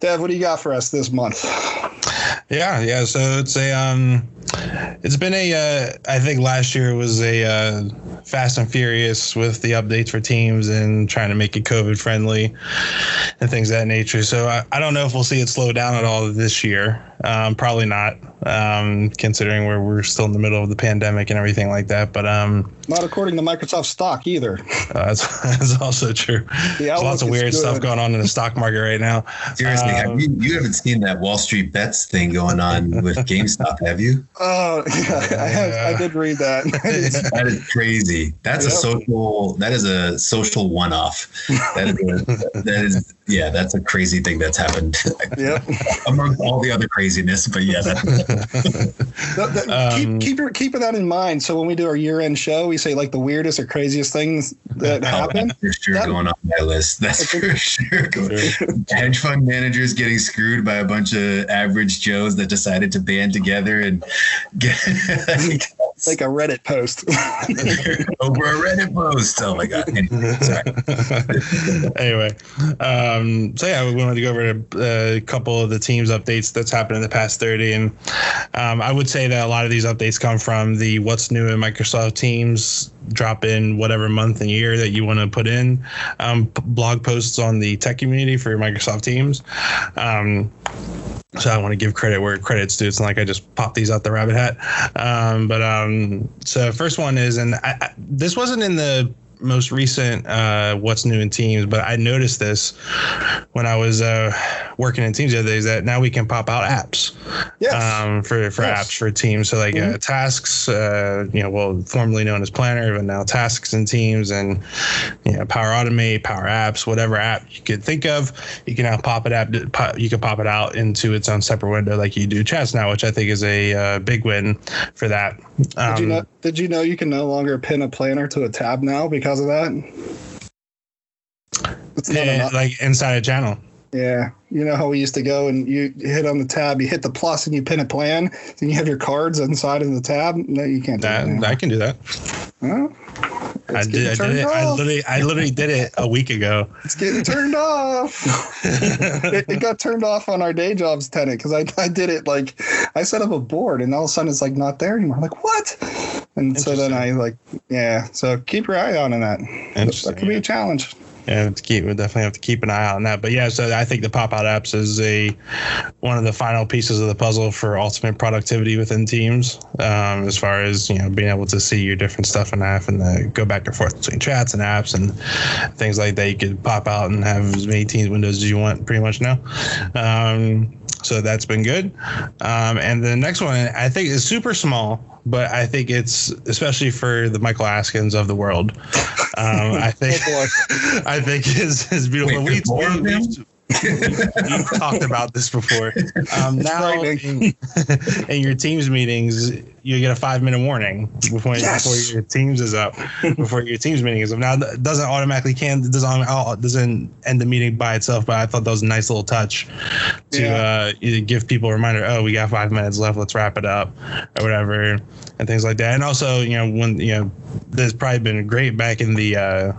Dev, what do you got for us this month? Yeah, yeah. So it's a um, it's been a uh, I think last year was a uh, fast and furious with the updates for teams and trying to make it COVID friendly and things of that nature. So I, I don't know if we'll see it slow down at all this year. Um, probably not, um, considering where we're still in the middle of the pandemic and everything like that. But um, Not according to Microsoft stock either. Uh, that's, that's also true. The There's lots of weird good. stuff going on in the stock market right now. Seriously, um, have you, you haven't seen that Wall Street bets thing going on with GameStop, have you? Oh, yeah, I, have, I did read that. that is crazy. That's yep. a social. That is a social one-off. That is. A, that is. Yeah, that's a crazy thing that's happened. Yeah. Among all the other craziness, but yeah. That, um, keep keep keep that in mind. So when we do our year-end show, we say like the weirdest or craziest things that oh, happen. for sure that, going on my list. That's for sure. Hedge fund managers getting screwed by a bunch of average Joes that decided to band together and get like a Reddit post over a Reddit post. Oh my god! Anyway, anyway um, so yeah, we wanted to go over a, a, couple of the teams updates that's happened in the past thirty, and um, I would say that a lot of these updates come from the what's new in Microsoft Teams drop in whatever month and year that you want to put in um, blog posts on the tech community for Microsoft Teams. Um, so I want to give credit where credit's due. It's not like I just popped these out the rabbit hat. Um, but um, so first one is, and I, I, this wasn't in the most recent uh, what's new in Teams, but I noticed this when I was uh, working in Teams the other day. Is that now we can pop out apps yes. um, for for yes. apps for Teams. So like uh, mm-hmm. uh, tasks, you know, well formerly known as Planner, but now tasks in Teams and you know Power Automate, Power Apps, whatever app you could think of, you can now pop it app. You can pop it out into its own separate window like you do chats now, which I think is a uh, big win for that. Um, did you um, know? Did you know you can no longer pin a planner to a tab now because of that? It's yeah, like inside a channel. Yeah, you know how we used to go and you hit on the tab, you hit the plus, and you pin a plan, and you have your cards inside of the tab. No, you can't. that, I can do that. Well, I did. I did it. I literally, I literally did it a week ago. It's getting turned off. it, it, got turned off on our day jobs tenant because I, I did it like I set up a board and all of a sudden it's like not there anymore. I'm like what? And so then I like yeah. So keep your eye on that. That could be a challenge yeah, to keep we definitely have to keep an eye on that. But yeah, so I think the pop out apps is a one of the final pieces of the puzzle for ultimate productivity within teams. Um, as far as you know, being able to see your different stuff in app and the, go back and forth between chats and apps and things like that. You could pop out and have as many teams windows as you want, pretty much now. Um, so that's been good. Um, and the next one I think is super small but I think it's especially for the Michael Askins of the world. Um, I think oh I think is is beautiful. Wait, we, we, we, We've talked about this before. Um, now, in, in, your teams meetings, you get a five minute warning before, yes. before your teams is up, before your teams meeting is up. Now, it doesn't automatically can doesn't doesn't end the meeting by itself, but I thought that was a nice little touch to yeah. uh, give people a reminder. Oh, we got five minutes left. Let's wrap it up, or whatever, and things like that. And also, you know, when you know, there's probably been great back in the uh,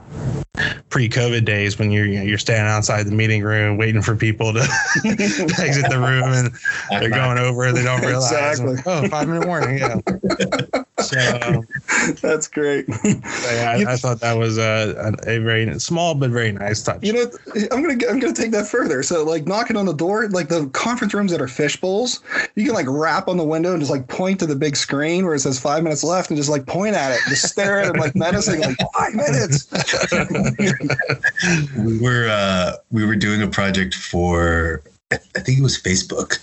pre-COVID days when you're you know, you're standing outside the meeting room waiting for people to exit the room and they're going over they don't realize exactly. oh five minute warning yeah so that's great. yeah, I, I, thought that was a, a, very small but very nice touch. You know I'm gonna I'm gonna take that further. So like knocking on the door like the conference rooms that are fish bowls you can like rap on the window and just like point to the big screen where it says five minutes left and just like point at it just stare at it like menacing like five minutes. We were uh, we were doing a project for I think it was Facebook.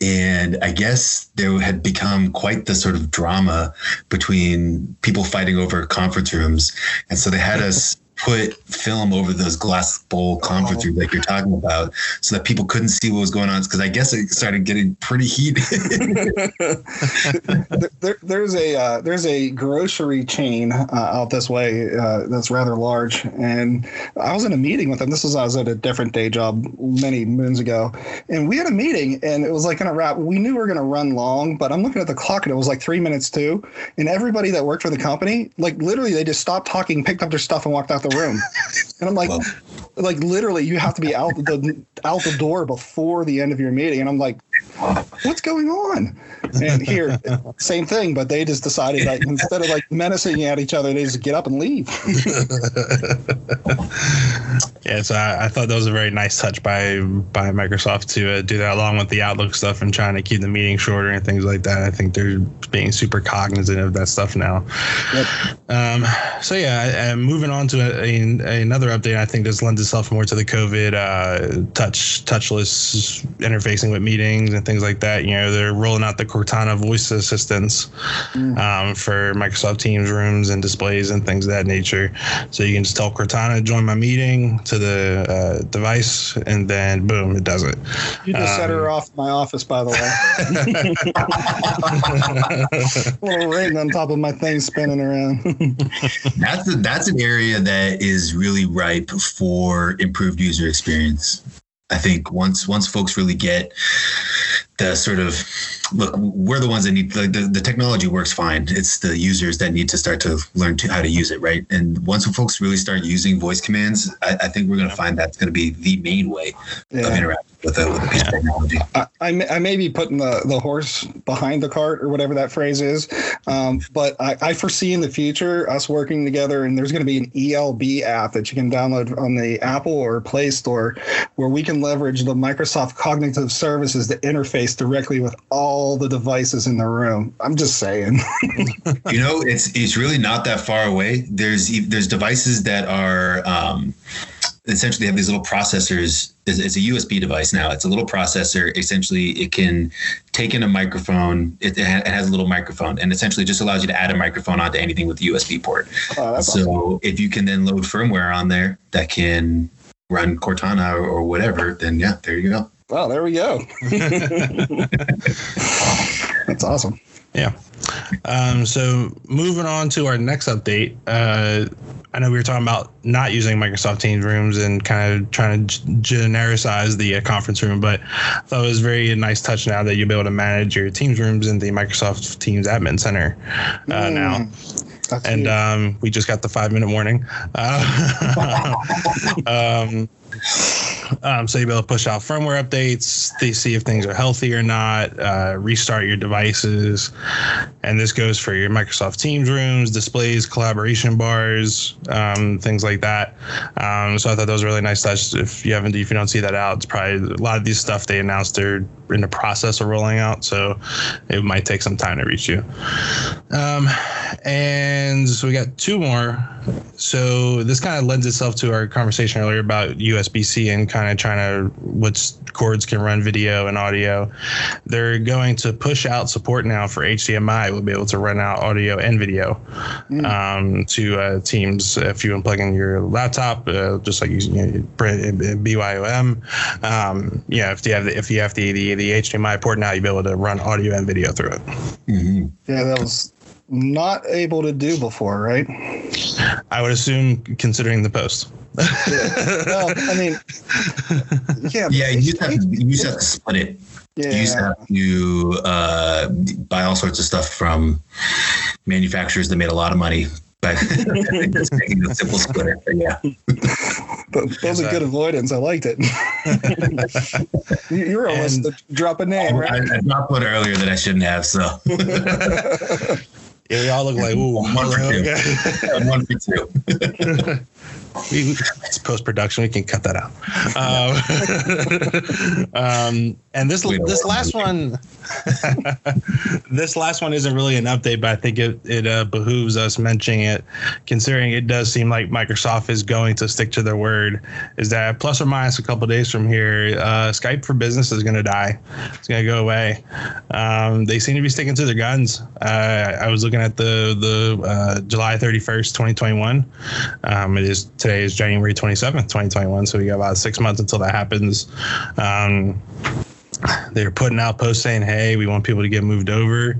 And I guess there had become quite the sort of drama between people fighting over conference rooms. And so they had us put film over those glass bowl conference rooms like you're talking about so that people couldn't see what was going on because i guess it started getting pretty heated. There, there's a uh, there's a grocery chain uh, out this way uh, that's rather large and i was in a meeting with them. This was i was at a different day job many moons ago and we had a meeting and it was like gonna wrap we knew we were gonna run long but i'm looking at the clock and it was like three minutes too and everybody that worked for the company like literally they just stopped talking picked up their stuff and walked out the room. And I'm like, well, like literally, you have to be out the out the door before the end of your meeting. And I'm like, what's going on? And here, same thing, but they just decided that instead of like menacing at each other, they just get up and leave. yeah, so I, I, thought that was a very nice touch by by Microsoft to uh, do that along with the Outlook stuff and trying to keep the meeting shorter and things like that. I think they're being super cognizant of that stuff now. Yep. Um, so yeah, moving on to a, a, another update, I think this lends itself more to the COVID uh, touch touchless interfacing with meetings and things like that. You know, they're rolling out the Cortana voice assistants mm. um, for Microsoft Teams rooms and displays and things of that nature. So you can just tell Cortana join my meeting to the uh, device, and then boom, it does it. You just um, set her um, off my office, by the way. little ring on top of my thing spinning around. that's a, that's an area that is really ripe for improved user experience. I think once once folks really get the sort of look, we're the ones that need the, the, the, technology works fine. It's the users that need to start to learn to, how to use it, right? And once folks really start using voice commands, I, I think we're going to find that's going to be the main way yeah. of interacting with a, with a piece of technology. I, I, may, I may be putting the, the horse behind the cart or whatever that phrase is, um, but I, I foresee in the future us working together, and there's going to be an ELB app that you can download on the Apple or Play Store, where we can leverage the Microsoft Cognitive Services to interface directly with all the devices in the room. I'm just saying. you know, it's it's really not that far away. There's there's devices that are. Um, essentially have these little processors it's, it's, a usb device now it's a little processor essentially it can take in a microphone it, it, has a little microphone and essentially just allows you to add a microphone onto anything with the usb port oh, so awesome. if you can then load firmware on there that can run cortana or, or whatever then yeah there you go Wow, there we go. That's awesome. Yeah. Um, so moving on to our next update, uh, I know we were talking about not using Microsoft Teams rooms and kind of trying to genericize the uh, conference room, but I thought it was very nice touch now that you'll be able to manage your Teams rooms in the Microsoft Teams Admin Center uh, mm. now. That's and um, we just got the five minute warning. Uh, um, um, so you'll be able to push out firmware updates, they see if things are healthy or not, uh, restart your devices. And this goes for your Microsoft Teams rooms, displays, collaboration bars, um, things like that. Um, so I thought that was really nice touch. If you haven't, if you don't see that out, it's probably a lot of these stuff they announced they're in the process of rolling out. So it might take some time to reach you. Um, and so we got two more. So this kind of lends itself to our conversation earlier about USB C and kind of trying to which cords can run video and audio. They're going to push out support now for HDMI. We'll be able to run out audio and video mm. um, to uh, Teams if you unplug in your laptop, uh, just like you, you know, BYOM. Um, yeah, if you have the, if you have the, the the HDMI port now, you'll be able to run audio and video through it. Mm-hmm. Yeah, that was not able to do before, right? I would assume, considering the post. yeah. Well, I mean, yeah. Yeah, you just have to, you just have to split it. Yeah. You just have to uh, buy all sorts of stuff from manufacturers that made a lot of money but just making a simple splitter. Yeah. That, that was a good avoidance. I liked it. You're almost and, drop a name, right? I, I dropped one earlier that I shouldn't have. So. yeah, we all look like ooh, one for two. one for two we, it's post production. We can cut that out. Um, um, and this this last one, this last one isn't really an update, but I think it it uh, behooves us mentioning it, considering it does seem like Microsoft is going to stick to their word. Is that plus or minus a couple days from here, uh, Skype for Business is going to die. It's going to go away. Um, they seem to be sticking to their guns. Uh, I was looking at the the uh, July thirty first, twenty twenty one. Um, it is today is January 27th, 2021. So we got about six months until that happens. Um, they're putting out posts saying, "Hey, we want people to get moved over,"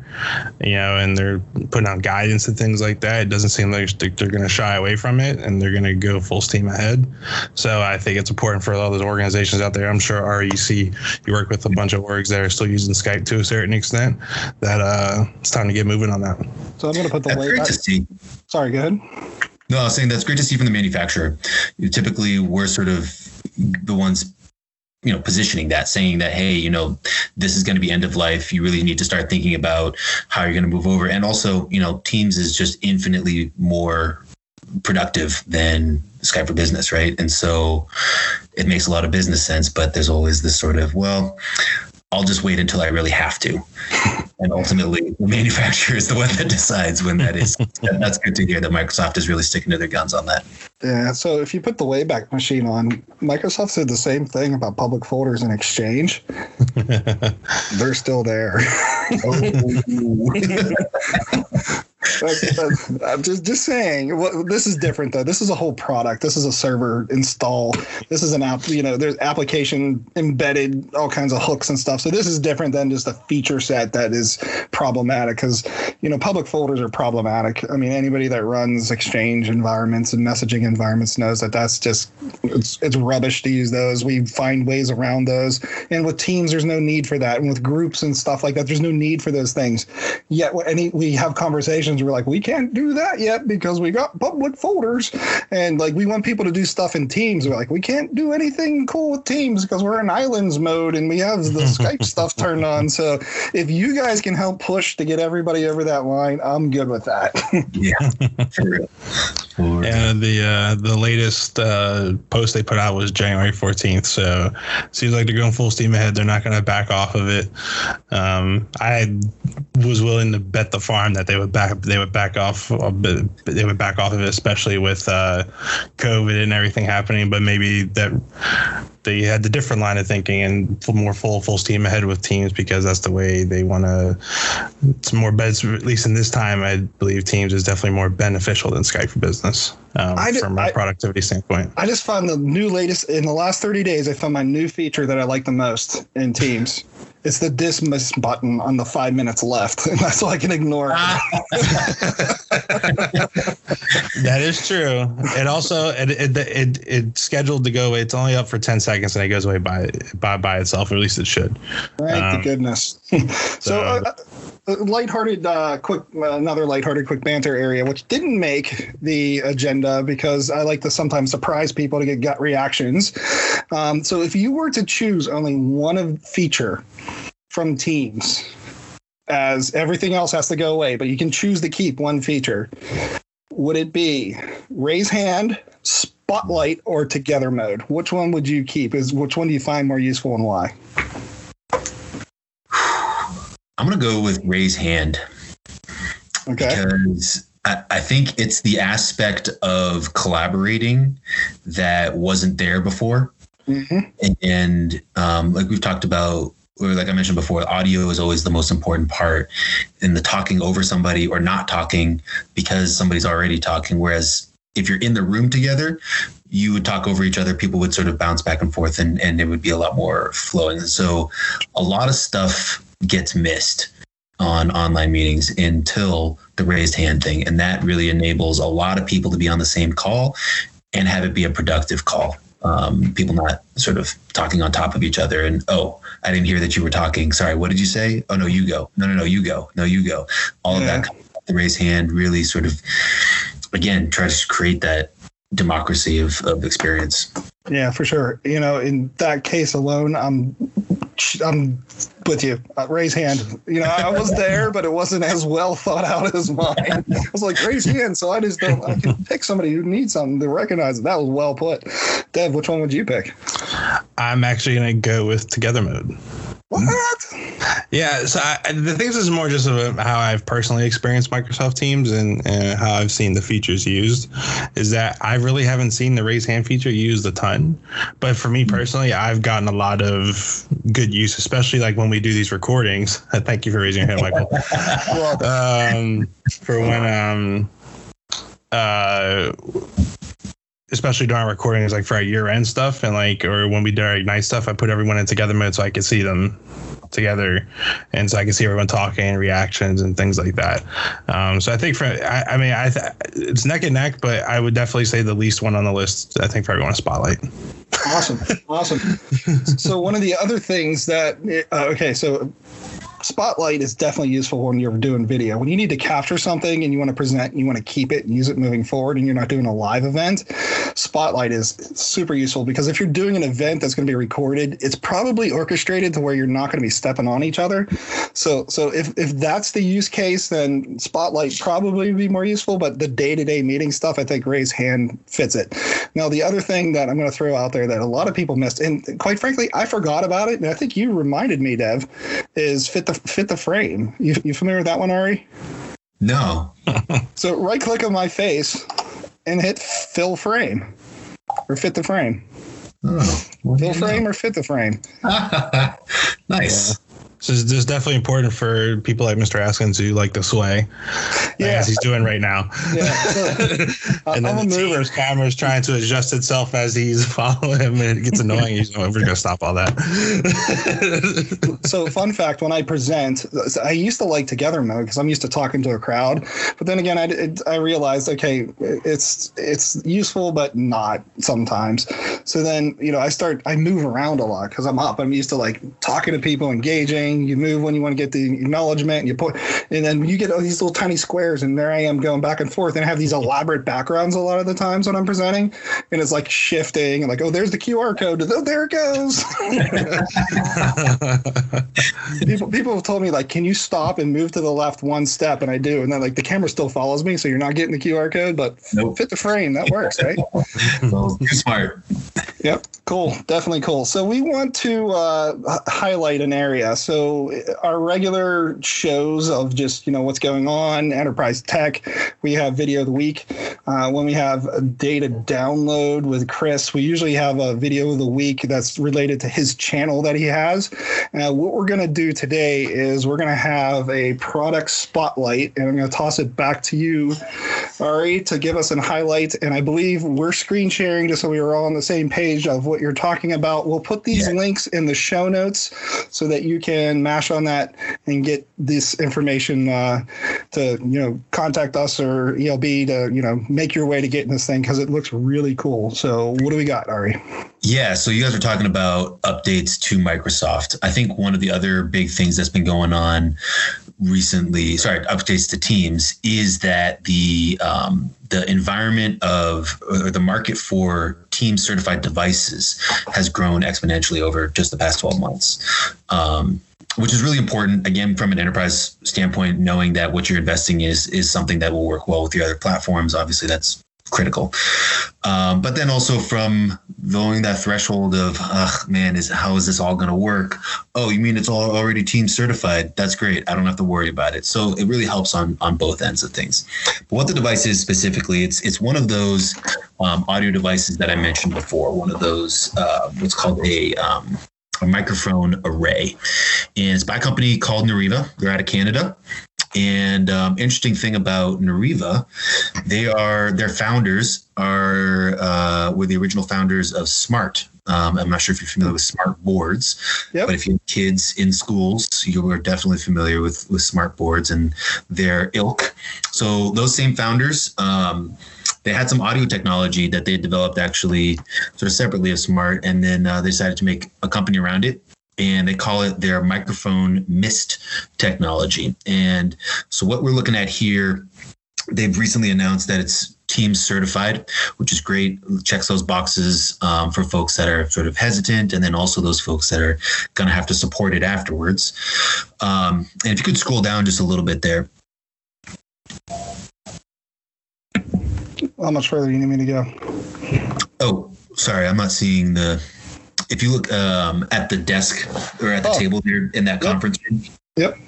you know, and they're putting out guidance and things like that. It doesn't seem like they're going to shy away from it, and they're going to go full steam ahead. So I think it's important for all those organizations out there. I'm sure REC, you work with a bunch of orgs that are still using Skype to a certain extent. That uh, it's time to get moving on that. So I'm going to put the link. Sorry, go ahead. No, I was saying that's great to see from the manufacturer. You typically, we're sort of the ones you know positioning that saying that hey you know this is going to be end of life. You really need to start thinking about how you're going to move over. And also you know teams is just infinitely more productive than skype for business right? And so it makes a lot of business sense but there's always this sort of well I'll just wait until I really have to. And ultimately, the manufacturer is the one that decides when that is. That's good to hear that Microsoft is really sticking to their guns on that. Yeah. So if you put the Wayback Machine on, Microsoft said the same thing about public folders in Exchange. They're still there. Uh, I'm just just saying. Well, this is different though. This is a whole product. This is a server install. This is an app. You know, there's application embedded, all kinds of hooks and stuff. So this is different than just a feature set that is problematic. Because you know, public folders are problematic. I mean, anybody that runs Exchange environments and messaging environments knows that that's just it's it's rubbish to use those. We find ways around those. And with Teams, there's no need for that. And with groups and stuff like that, there's no need for those things. Yet, any we have conversations we're like, we can't do that yet because we got public folders. And like, we want people to do stuff in teams. We're like, we can't do anything cool with teams because we're in islands mode and we have the Skype stuff turned on. So if you guys can help push to get everybody over that line, I'm good with that. yeah, for real. And the uh, the latest uh, post they put out was January 14th. So seems like they're going full steam ahead. They're not going to back off of it. Um, I was willing to bet the farm that they would back they would back off they would back off of it, especially with uh, COVID and everything happening. But maybe that they had the different line of thinking and more full full steam ahead with teams because that's the way they want to. It's more beds at least in this time. I believe Teams is definitely more beneficial than Skype for Business um, from a productivity standpoint. I just found the new latest in the last thirty days. I found my new feature that I like the most in Teams. It's the dismiss button on the five minutes left, and that's all I can ignore. that is true. It also it, it it it's scheduled to go away. It's only up for ten seconds, and it goes away by by by itself. Or at least it should. Thank um, goodness. so, uh, uh, lighthearted, uh, quick, another lighthearted, quick banter area, which didn't make the agenda because I like to sometimes surprise people to get gut reactions. Um, so, if you were to choose only one of feature from Teams, as everything else has to go away, but you can choose to keep one feature. Would it be raise hand, spotlight, or together mode? Which one would you keep? Is which one do you find more useful and why? I'm gonna go with raise hand. Okay. Because I, I think it's the aspect of collaborating that wasn't there before. Mm-hmm. And um, like we've talked about or like I mentioned before, audio is always the most important part in the talking over somebody or not talking because somebody's already talking. Whereas if you're in the room together, you would talk over each other, people would sort of bounce back and forth and, and it would be a lot more flowing. So a lot of stuff gets missed on online meetings until the raised hand thing. And that really enables a lot of people to be on the same call and have it be a productive call. Um, people not sort of talking on top of each other and oh i didn't hear that you were talking. Sorry what did you say? Oh no you go. No no no you go. No you go. All yeah. of that the raised hand really sort of again tries to create that democracy of, of experience. Yeah for sure. You know in that case alone i'm I'm with you. Uh, raise hand. You know, I was there, but it wasn't as well thought out as mine. I was like, raise hand. So I just don't, I can pick somebody who needs something to recognize it. That was well put. Dev, which one would you pick? I'm actually going to go with together mode. What? Yeah, so I, the things is more just about how I've personally experienced Microsoft Teams and, and, how I've seen the features used. Is that I really haven't seen the raise hand feature used a ton, but for me personally, I've gotten a lot of good use, especially like when we do these recordings. Thank you for raising your hand, Michael. um, for when um uh especially during recordings, like for our year end stuff and like, or when we do our night stuff, I put everyone in together mode so I can see them together and so I can see everyone talking and reactions and things like that. Um, so I think for, I, I mean, I th- it's neck and neck, but I would definitely say the least one on the list, I think for everyone, to Spotlight. Awesome. Awesome. so one of the other things that, uh, okay, so Spotlight is definitely useful when you're doing video. When you need to capture something and you want to present, you want to keep it and use it moving forward, and you're not doing a live event, Spotlight is super useful because if you're doing an event that's going to be recorded, it's probably orchestrated to where you're not going to be stepping on each other. So, so if if that's the use case, then Spotlight probably would be more useful. But the day to day meeting stuff, I think raise hand fits it. Now, the other thing that I'm going to throw out there that a lot of people missed, and quite frankly, I forgot about it, and I think you reminded me, Dev, is fit the fit the frame. You, you familiar with that one, Ari? No. so right click on my face and hit fill frame or fit the frame. Oh, fill frame or fit the frame. nice. Yeah. So this is definitely important for people like Mr. Askins who like the sway, yeah. as he's doing right now. Yeah. and then I'm the team's camera is trying to adjust itself as he's following him, and it gets annoying. He's like, oh, "We're gonna stop all that." so, fun fact: when I present, I used to like together mode because I'm used to talking to a crowd. But then again, I, it, I realized, okay, it's it's useful, but not sometimes. So then, you know, I start I move around a lot because I'm up. I'm used to like talking to people, engaging you move when you want to get the acknowledgement, and you put, and then you get all these little tiny squares, and there I am going back and forth, and I have these elaborate backgrounds a lot of the times when I'm presenting, and it's like shifting, and like, oh, there's the QR code, oh, there it goes. people, people have told me like, can you stop and move to the left one step, and I do, and then like the camera still follows me, so you're not getting the QR code, but nope. fit the frame, that works, right? too smart. Yep, cool, definitely cool. So we want to uh, highlight an area. So so our regular shows of just you know what's going on, enterprise tech. We have video of the week. Uh, when we have a data download with Chris, we usually have a video of the week that's related to his channel that he has. Uh, what we're going to do today is we're going to have a product spotlight, and I'm going to toss it back to you, Ari, to give us a highlight. And I believe we're screen sharing just so we are all on the same page of what you're talking about. We'll put these yeah. links in the show notes so that you can and mash on that and get this information uh, to you know contact us or ELB to you know make your way to getting this thing because it looks really cool. So what do we got, Ari? Yeah, so you guys are talking about updates to Microsoft. I think one of the other big things that's been going on recently, sorry, updates to Teams, is that the um, the environment of or the market for team certified devices has grown exponentially over just the past 12 months. Um, which is really important again from an enterprise standpoint knowing that what you're investing is is something that will work well with your other platforms. Obviously that's critical. Um, but then also from knowing that threshold of ugh man is how is this all going to work? Oh you mean it's all already team certified? That's great. I don't have to worry about it. So it really helps on on both ends of things. But what the device is specifically it's it's one of those um, audio devices that i mentioned before one of those uh, what's called a um, a microphone array. And it's by a company called Nureva. They're out of Canada. And um, interesting thing about Nureva, they are their founders are uh, were the original founders of Smart. Um, I'm not sure if you're familiar with smart boards, yep. but if you have kids in schools, you are definitely familiar with with smart boards and their ilk. So those same founders. Um, they had some audio technology that they developed actually sort of separately of smart and then uh, they decided to make a company around it and they call it their microphone mist technology and so what we're looking at here they've recently announced that it's Teams certified, which is great. Checks those boxes um, for folks that are sort of hesitant, and then also those folks that are going to have to support it afterwards. Um, and if you could scroll down just a little bit there, how much further do you need me to go? Oh, sorry, I'm not seeing the. If you look um, at the desk or at the oh. table there in that yep. conference room. Yep.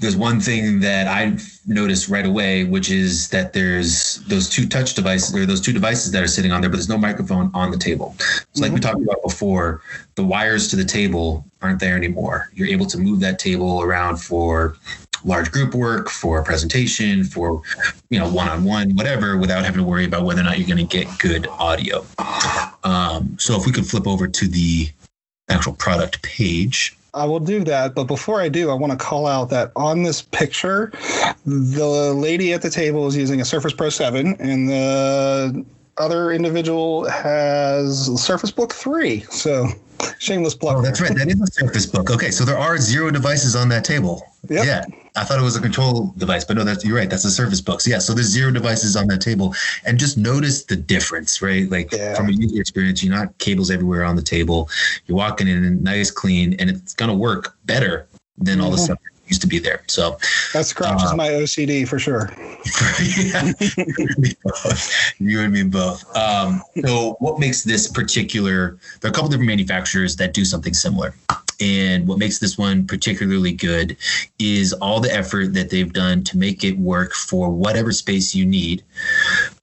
There's one thing that I noticed right away, which is that there's those two touch devices or those two devices that are sitting on there, but there's no microphone on the table. So, mm-hmm. like we mm-hmm. talked about before, the wires to the table aren't there anymore. You're able to move that table around for large group work, for a presentation, for you know one-on-one, whatever, without having to worry about whether or not you're going to get good audio. Um, so if we could flip over to the actual product page. I will do that, but before I do, I want to call out that on this picture, the lady at the table is using a Surface Pro 7, and the other individual has Surface Book 3. So Shameless plug. Oh, that's right. That is a Surface Book. Okay, so there are zero devices on that table. Yep. Yeah, I thought it was a control device, but no, that's you're right. That's a Surface Book. So yeah, so there's zero devices on that table, and just notice the difference, right? Like Yeah. from a user experience, you're not cables everywhere on the table. You're walking in nice, clean, and it's gonna work better than all the Mhm. stuff that used to be there. So That scratches Uh, my OCD for sure. yeah, you and me both. You and me both. Um, so, what makes this particular? There are a couple different manufacturers that do something similar, and what makes this one particularly good is all the effort that they've done to make it work for whatever space you need,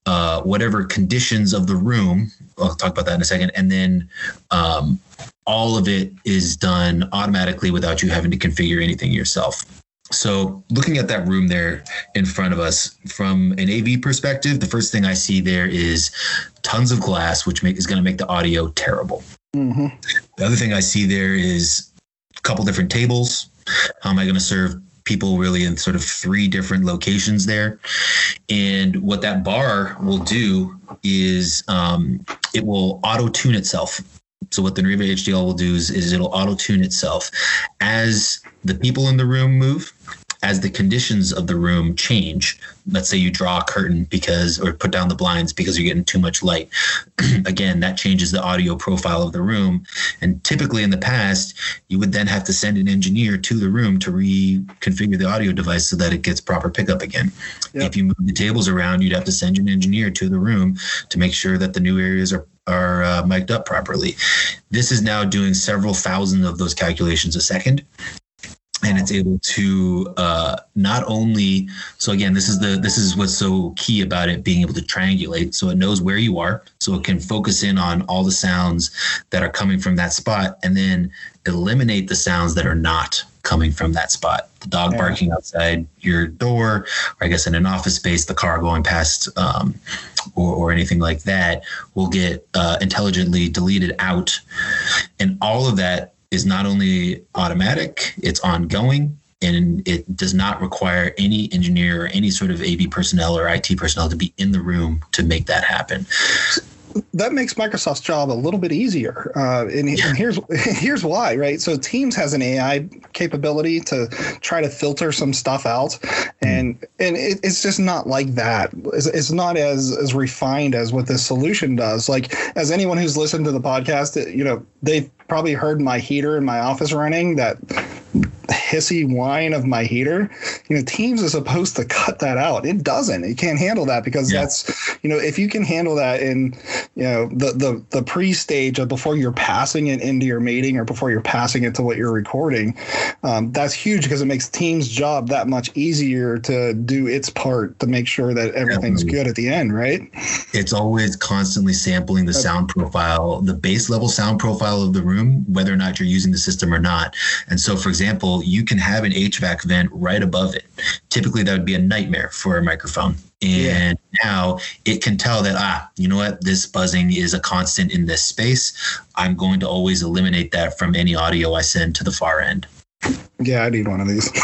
uh, whatever conditions of the room. I'll talk about that in a second, and then. Um, all of it is done automatically without you having to configure anything yourself. So, looking at that room there in front of us from an AV perspective, the first thing I see there is tons of glass, which make, is going to make the audio terrible. Hmm The other thing I see there is a couple different tables. How am I going to serve people really in sort of three different locations there? And what that bar will do is um, it will auto tune itself. So what the Nureva HDL will do is, is it'll auto tune itself as the people in the room move, as the conditions of the room change. Let's say you draw a curtain because, or put down the blinds because you're getting too much light. Again, that changes the audio profile of the room. And typically in the past, you would then have to send an engineer to the room to reconfigure the audio device so that it gets proper pickup again. Yep. If you move the tables around, you'd have to send an engineer to the room to make sure that the new areas are are uh, mic'd up properly. This is now doing several thousand of those calculations a second. And it's able to uh, not only so again this is the this is what's so key about it being able to triangulate. So it knows where you are so it can focus in on all the sounds that are coming from that spot and then eliminate the sounds that are not coming from that spot. The dog Yeah. barking outside your door or i guess in an office space the car going past um, or, or anything like that will get uh, intelligently deleted out. And all of that is not only automatic it's ongoing and it does not require any engineer or any sort of AV personnel or IT personnel to be in the room to make that happen. That makes Microsoft's job a little bit easier. Uh, and, and here's here's why, right? So Teams has an AI capability to try to filter some stuff out, and and it, it's just not like that. It's, it's not as as refined as what this solution does. Like as anyone who's listened to the podcast, you know, they've probably heard my heater in my office running that hissy whine of my heater. You know, Teams is supposed to cut that out. It doesn't. It can't handle that because Yeah. that's you know if you can handle that in you know the the the pre-stage of before you're passing it into your meeting or before you're passing it to what you're recording um, that's huge because it makes team's job that much easier to do its part to make sure that everything's Definitely. good at the end right It's always constantly sampling the sound profile, the base level sound profile of the room, whether or not you're using the system or not. And so, for example, you can have an HVAC vent right above it. Typically, that would be a nightmare for a microphone. And now it can tell that, ah, you know what, this buzzing is a constant in this space. I'm going to always eliminate that from any audio I send to the far end. yeah i need one of these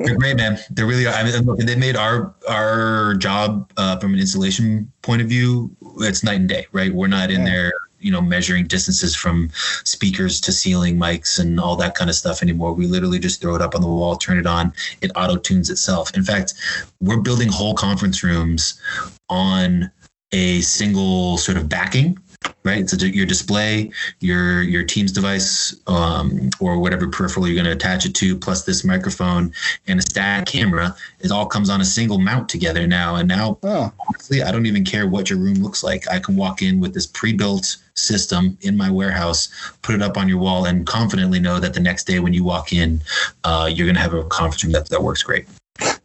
They're great, man. They really are. I mean, look, they made our our job uh, from an installation point of view. It's night and day, right? We're not in Yeah. there, you know, measuring distances from speakers to ceiling mics and all that kind of stuff anymore. We literally just throw it up on the wall, turn it on, it auto tunes itself. In fact, we're building whole conference rooms on a single sort of backing right? So your display your your teams device um, or whatever peripheral you're going to attach it to plus this microphone and a static camera it all comes on a single mount together now. And now oh. honestly i don't even care what your room looks like. I can walk in with this pre-built system in my warehouse put it up on your wall and confidently know that the next day when you walk in uh, you're going to have a conference room that, that works great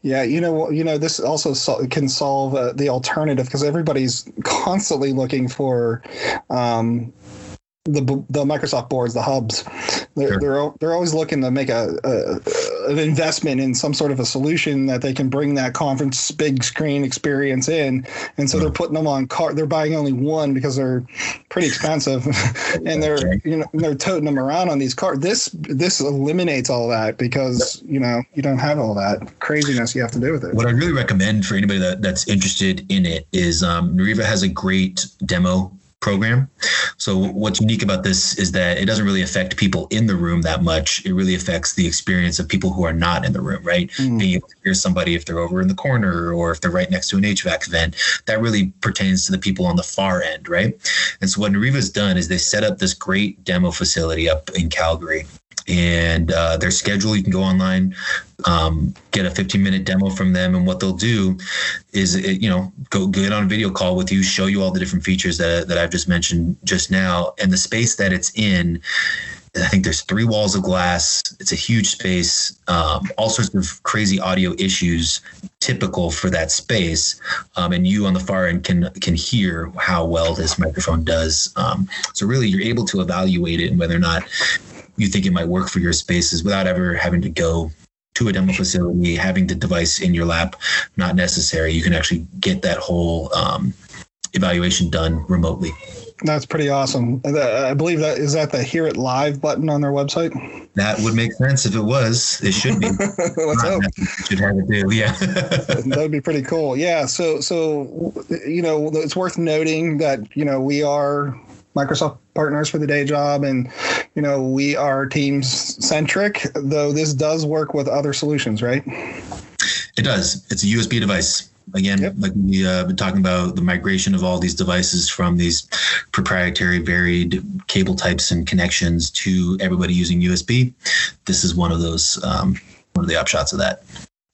Yeah, you know, you know, this also sol- can solve uh, the alternative because everybody's constantly looking for um, the the Microsoft boards, the hubs. They're Sure. they're, they're always looking to make a, a an investment in some sort of a solution that they can bring that conference big screen experience in, and so they're putting them on car. They're buying only one because they're pretty expensive, and they're you know they're toting them around on these cars. This this eliminates all that because you know you don't have all that craziness you have to do with it. What I really recommend for anybody that, that's interested in it is um, Nureva has a great demo program. So what's unique about this is that it doesn't really affect people in the room that much. It really affects the experience of people who are not in the room, right? Mm. Being able to hear somebody if they're over in the corner or if they're right next to an HVAC vent, that really pertains to the people on the far end, right? And so what Nureva's done is they set up this great demo facility up in Calgary and uh, their schedule. You can go online, um, get a 15 minute demo from them, and what they'll do is, you know, go get on a video call with you, show you all the different features that that I've just mentioned just now, and the space that it's in. I think there's three walls of glass. It's a huge space. Um, all sorts of crazy audio issues typical for that space. Um, and you on the far end can can hear how well this microphone does. Um, so really, you're able to evaluate it and whether or not you think it might work for your spaces without ever having to go to a demo facility, having the device in your lap, not necessary. You can actually get that whole um, evaluation done remotely. That's pretty awesome. I believe that is that the Hear It Live button on their website. That would make sense if it was. It should be. Let's hope. Should have it do. Yeah. that would be pretty cool. Yeah. So so you know it's worth noting that you know we are Microsoft partners for the day job, and you know we are Teams centric. Though this does work with other solutions, right? It does. It's a USB device. Again, yep. like we uh, been talking about the migration of all these devices from these proprietary varied cable types and connections to everybody using USB. This is one of those um, one of the upshots of that.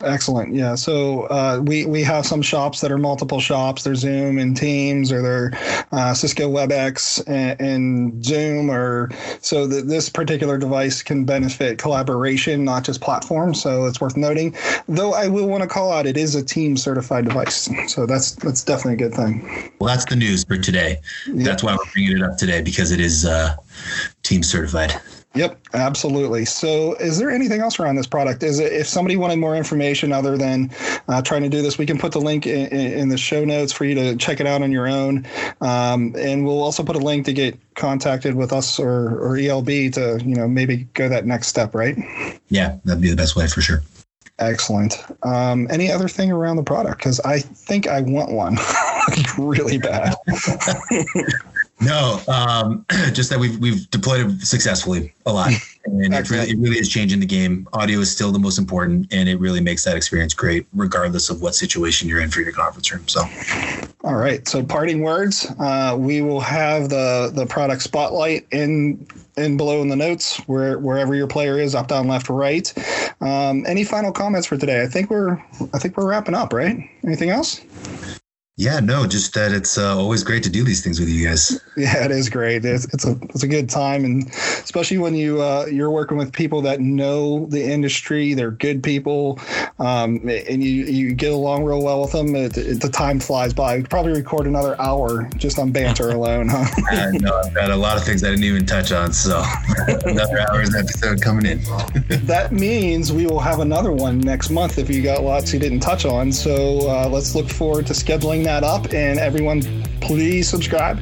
Excellent. Yeah. So uh, we we have some shops that are multiple shops. They're Zoom and Teams, or they're uh, Cisco WebEx and, and Zoom, or so that this particular device can benefit collaboration, not just platform. So it's worth noting. Though I will want to call out, it is a Team certified device. So that's that's definitely a good thing. Well, that's the news for today. Yep. That's why we're bringing it up today because it is uh, Team certified. Yep, absolutely. So, is there anything else around this product? Is it if somebody wanted more information other than uh, trying to do this, we can put the link in, in, the show notes for you to check it out on your own, um, and we'll also put a link to get contacted with us or or ELB to you know maybe go that next step, right? Yeah, that'd be the best way for sure. Excellent. Um, any other thing around the product? Because I think I want one really bad. No, um, just that we've we've deployed it successfully a lot, and it really, it really is changing the game. Audio is still the most important, and it really makes that experience great, regardless of what situation you're in for your conference room. So, all right. So, parting words. Uh, we will have the the product spotlight in in below in the notes where wherever your player is, up, down, left, right. Um, any final comments for today? I think we're I think we're wrapping up. Right? Anything else? Yeah, no, just that it's uh, always great to do these things with you guys. Yeah, it is great. It's, it's a it's a good time, and especially when you uh, you're working with people that know the industry. They're good people, um, and you you get along real well with them. It, it, the time flies by. We probably record another hour just on banter alone, huh? I know I've got a lot of things I didn't even touch on, so another hour's episode coming in. that means we will have another one next month if you got lots you didn't touch on. So uh, let's look forward to scheduling that up. And everyone, please subscribe,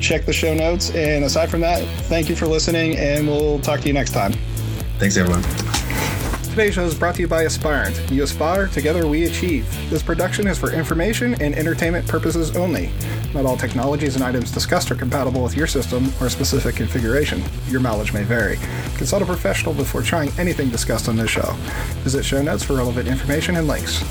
check the show notes. And aside from that, thank you for listening, and we'll talk to you next time. Thanks, everyone. Today's show is brought to you by Aspirant. You aspire, together we achieve. This production is for information and entertainment purposes only. Not all technologies and items discussed are compatible with your system or specific configuration. Your mileage may vary. Consult a professional before trying anything discussed on this show. Visit show notes for relevant information and links.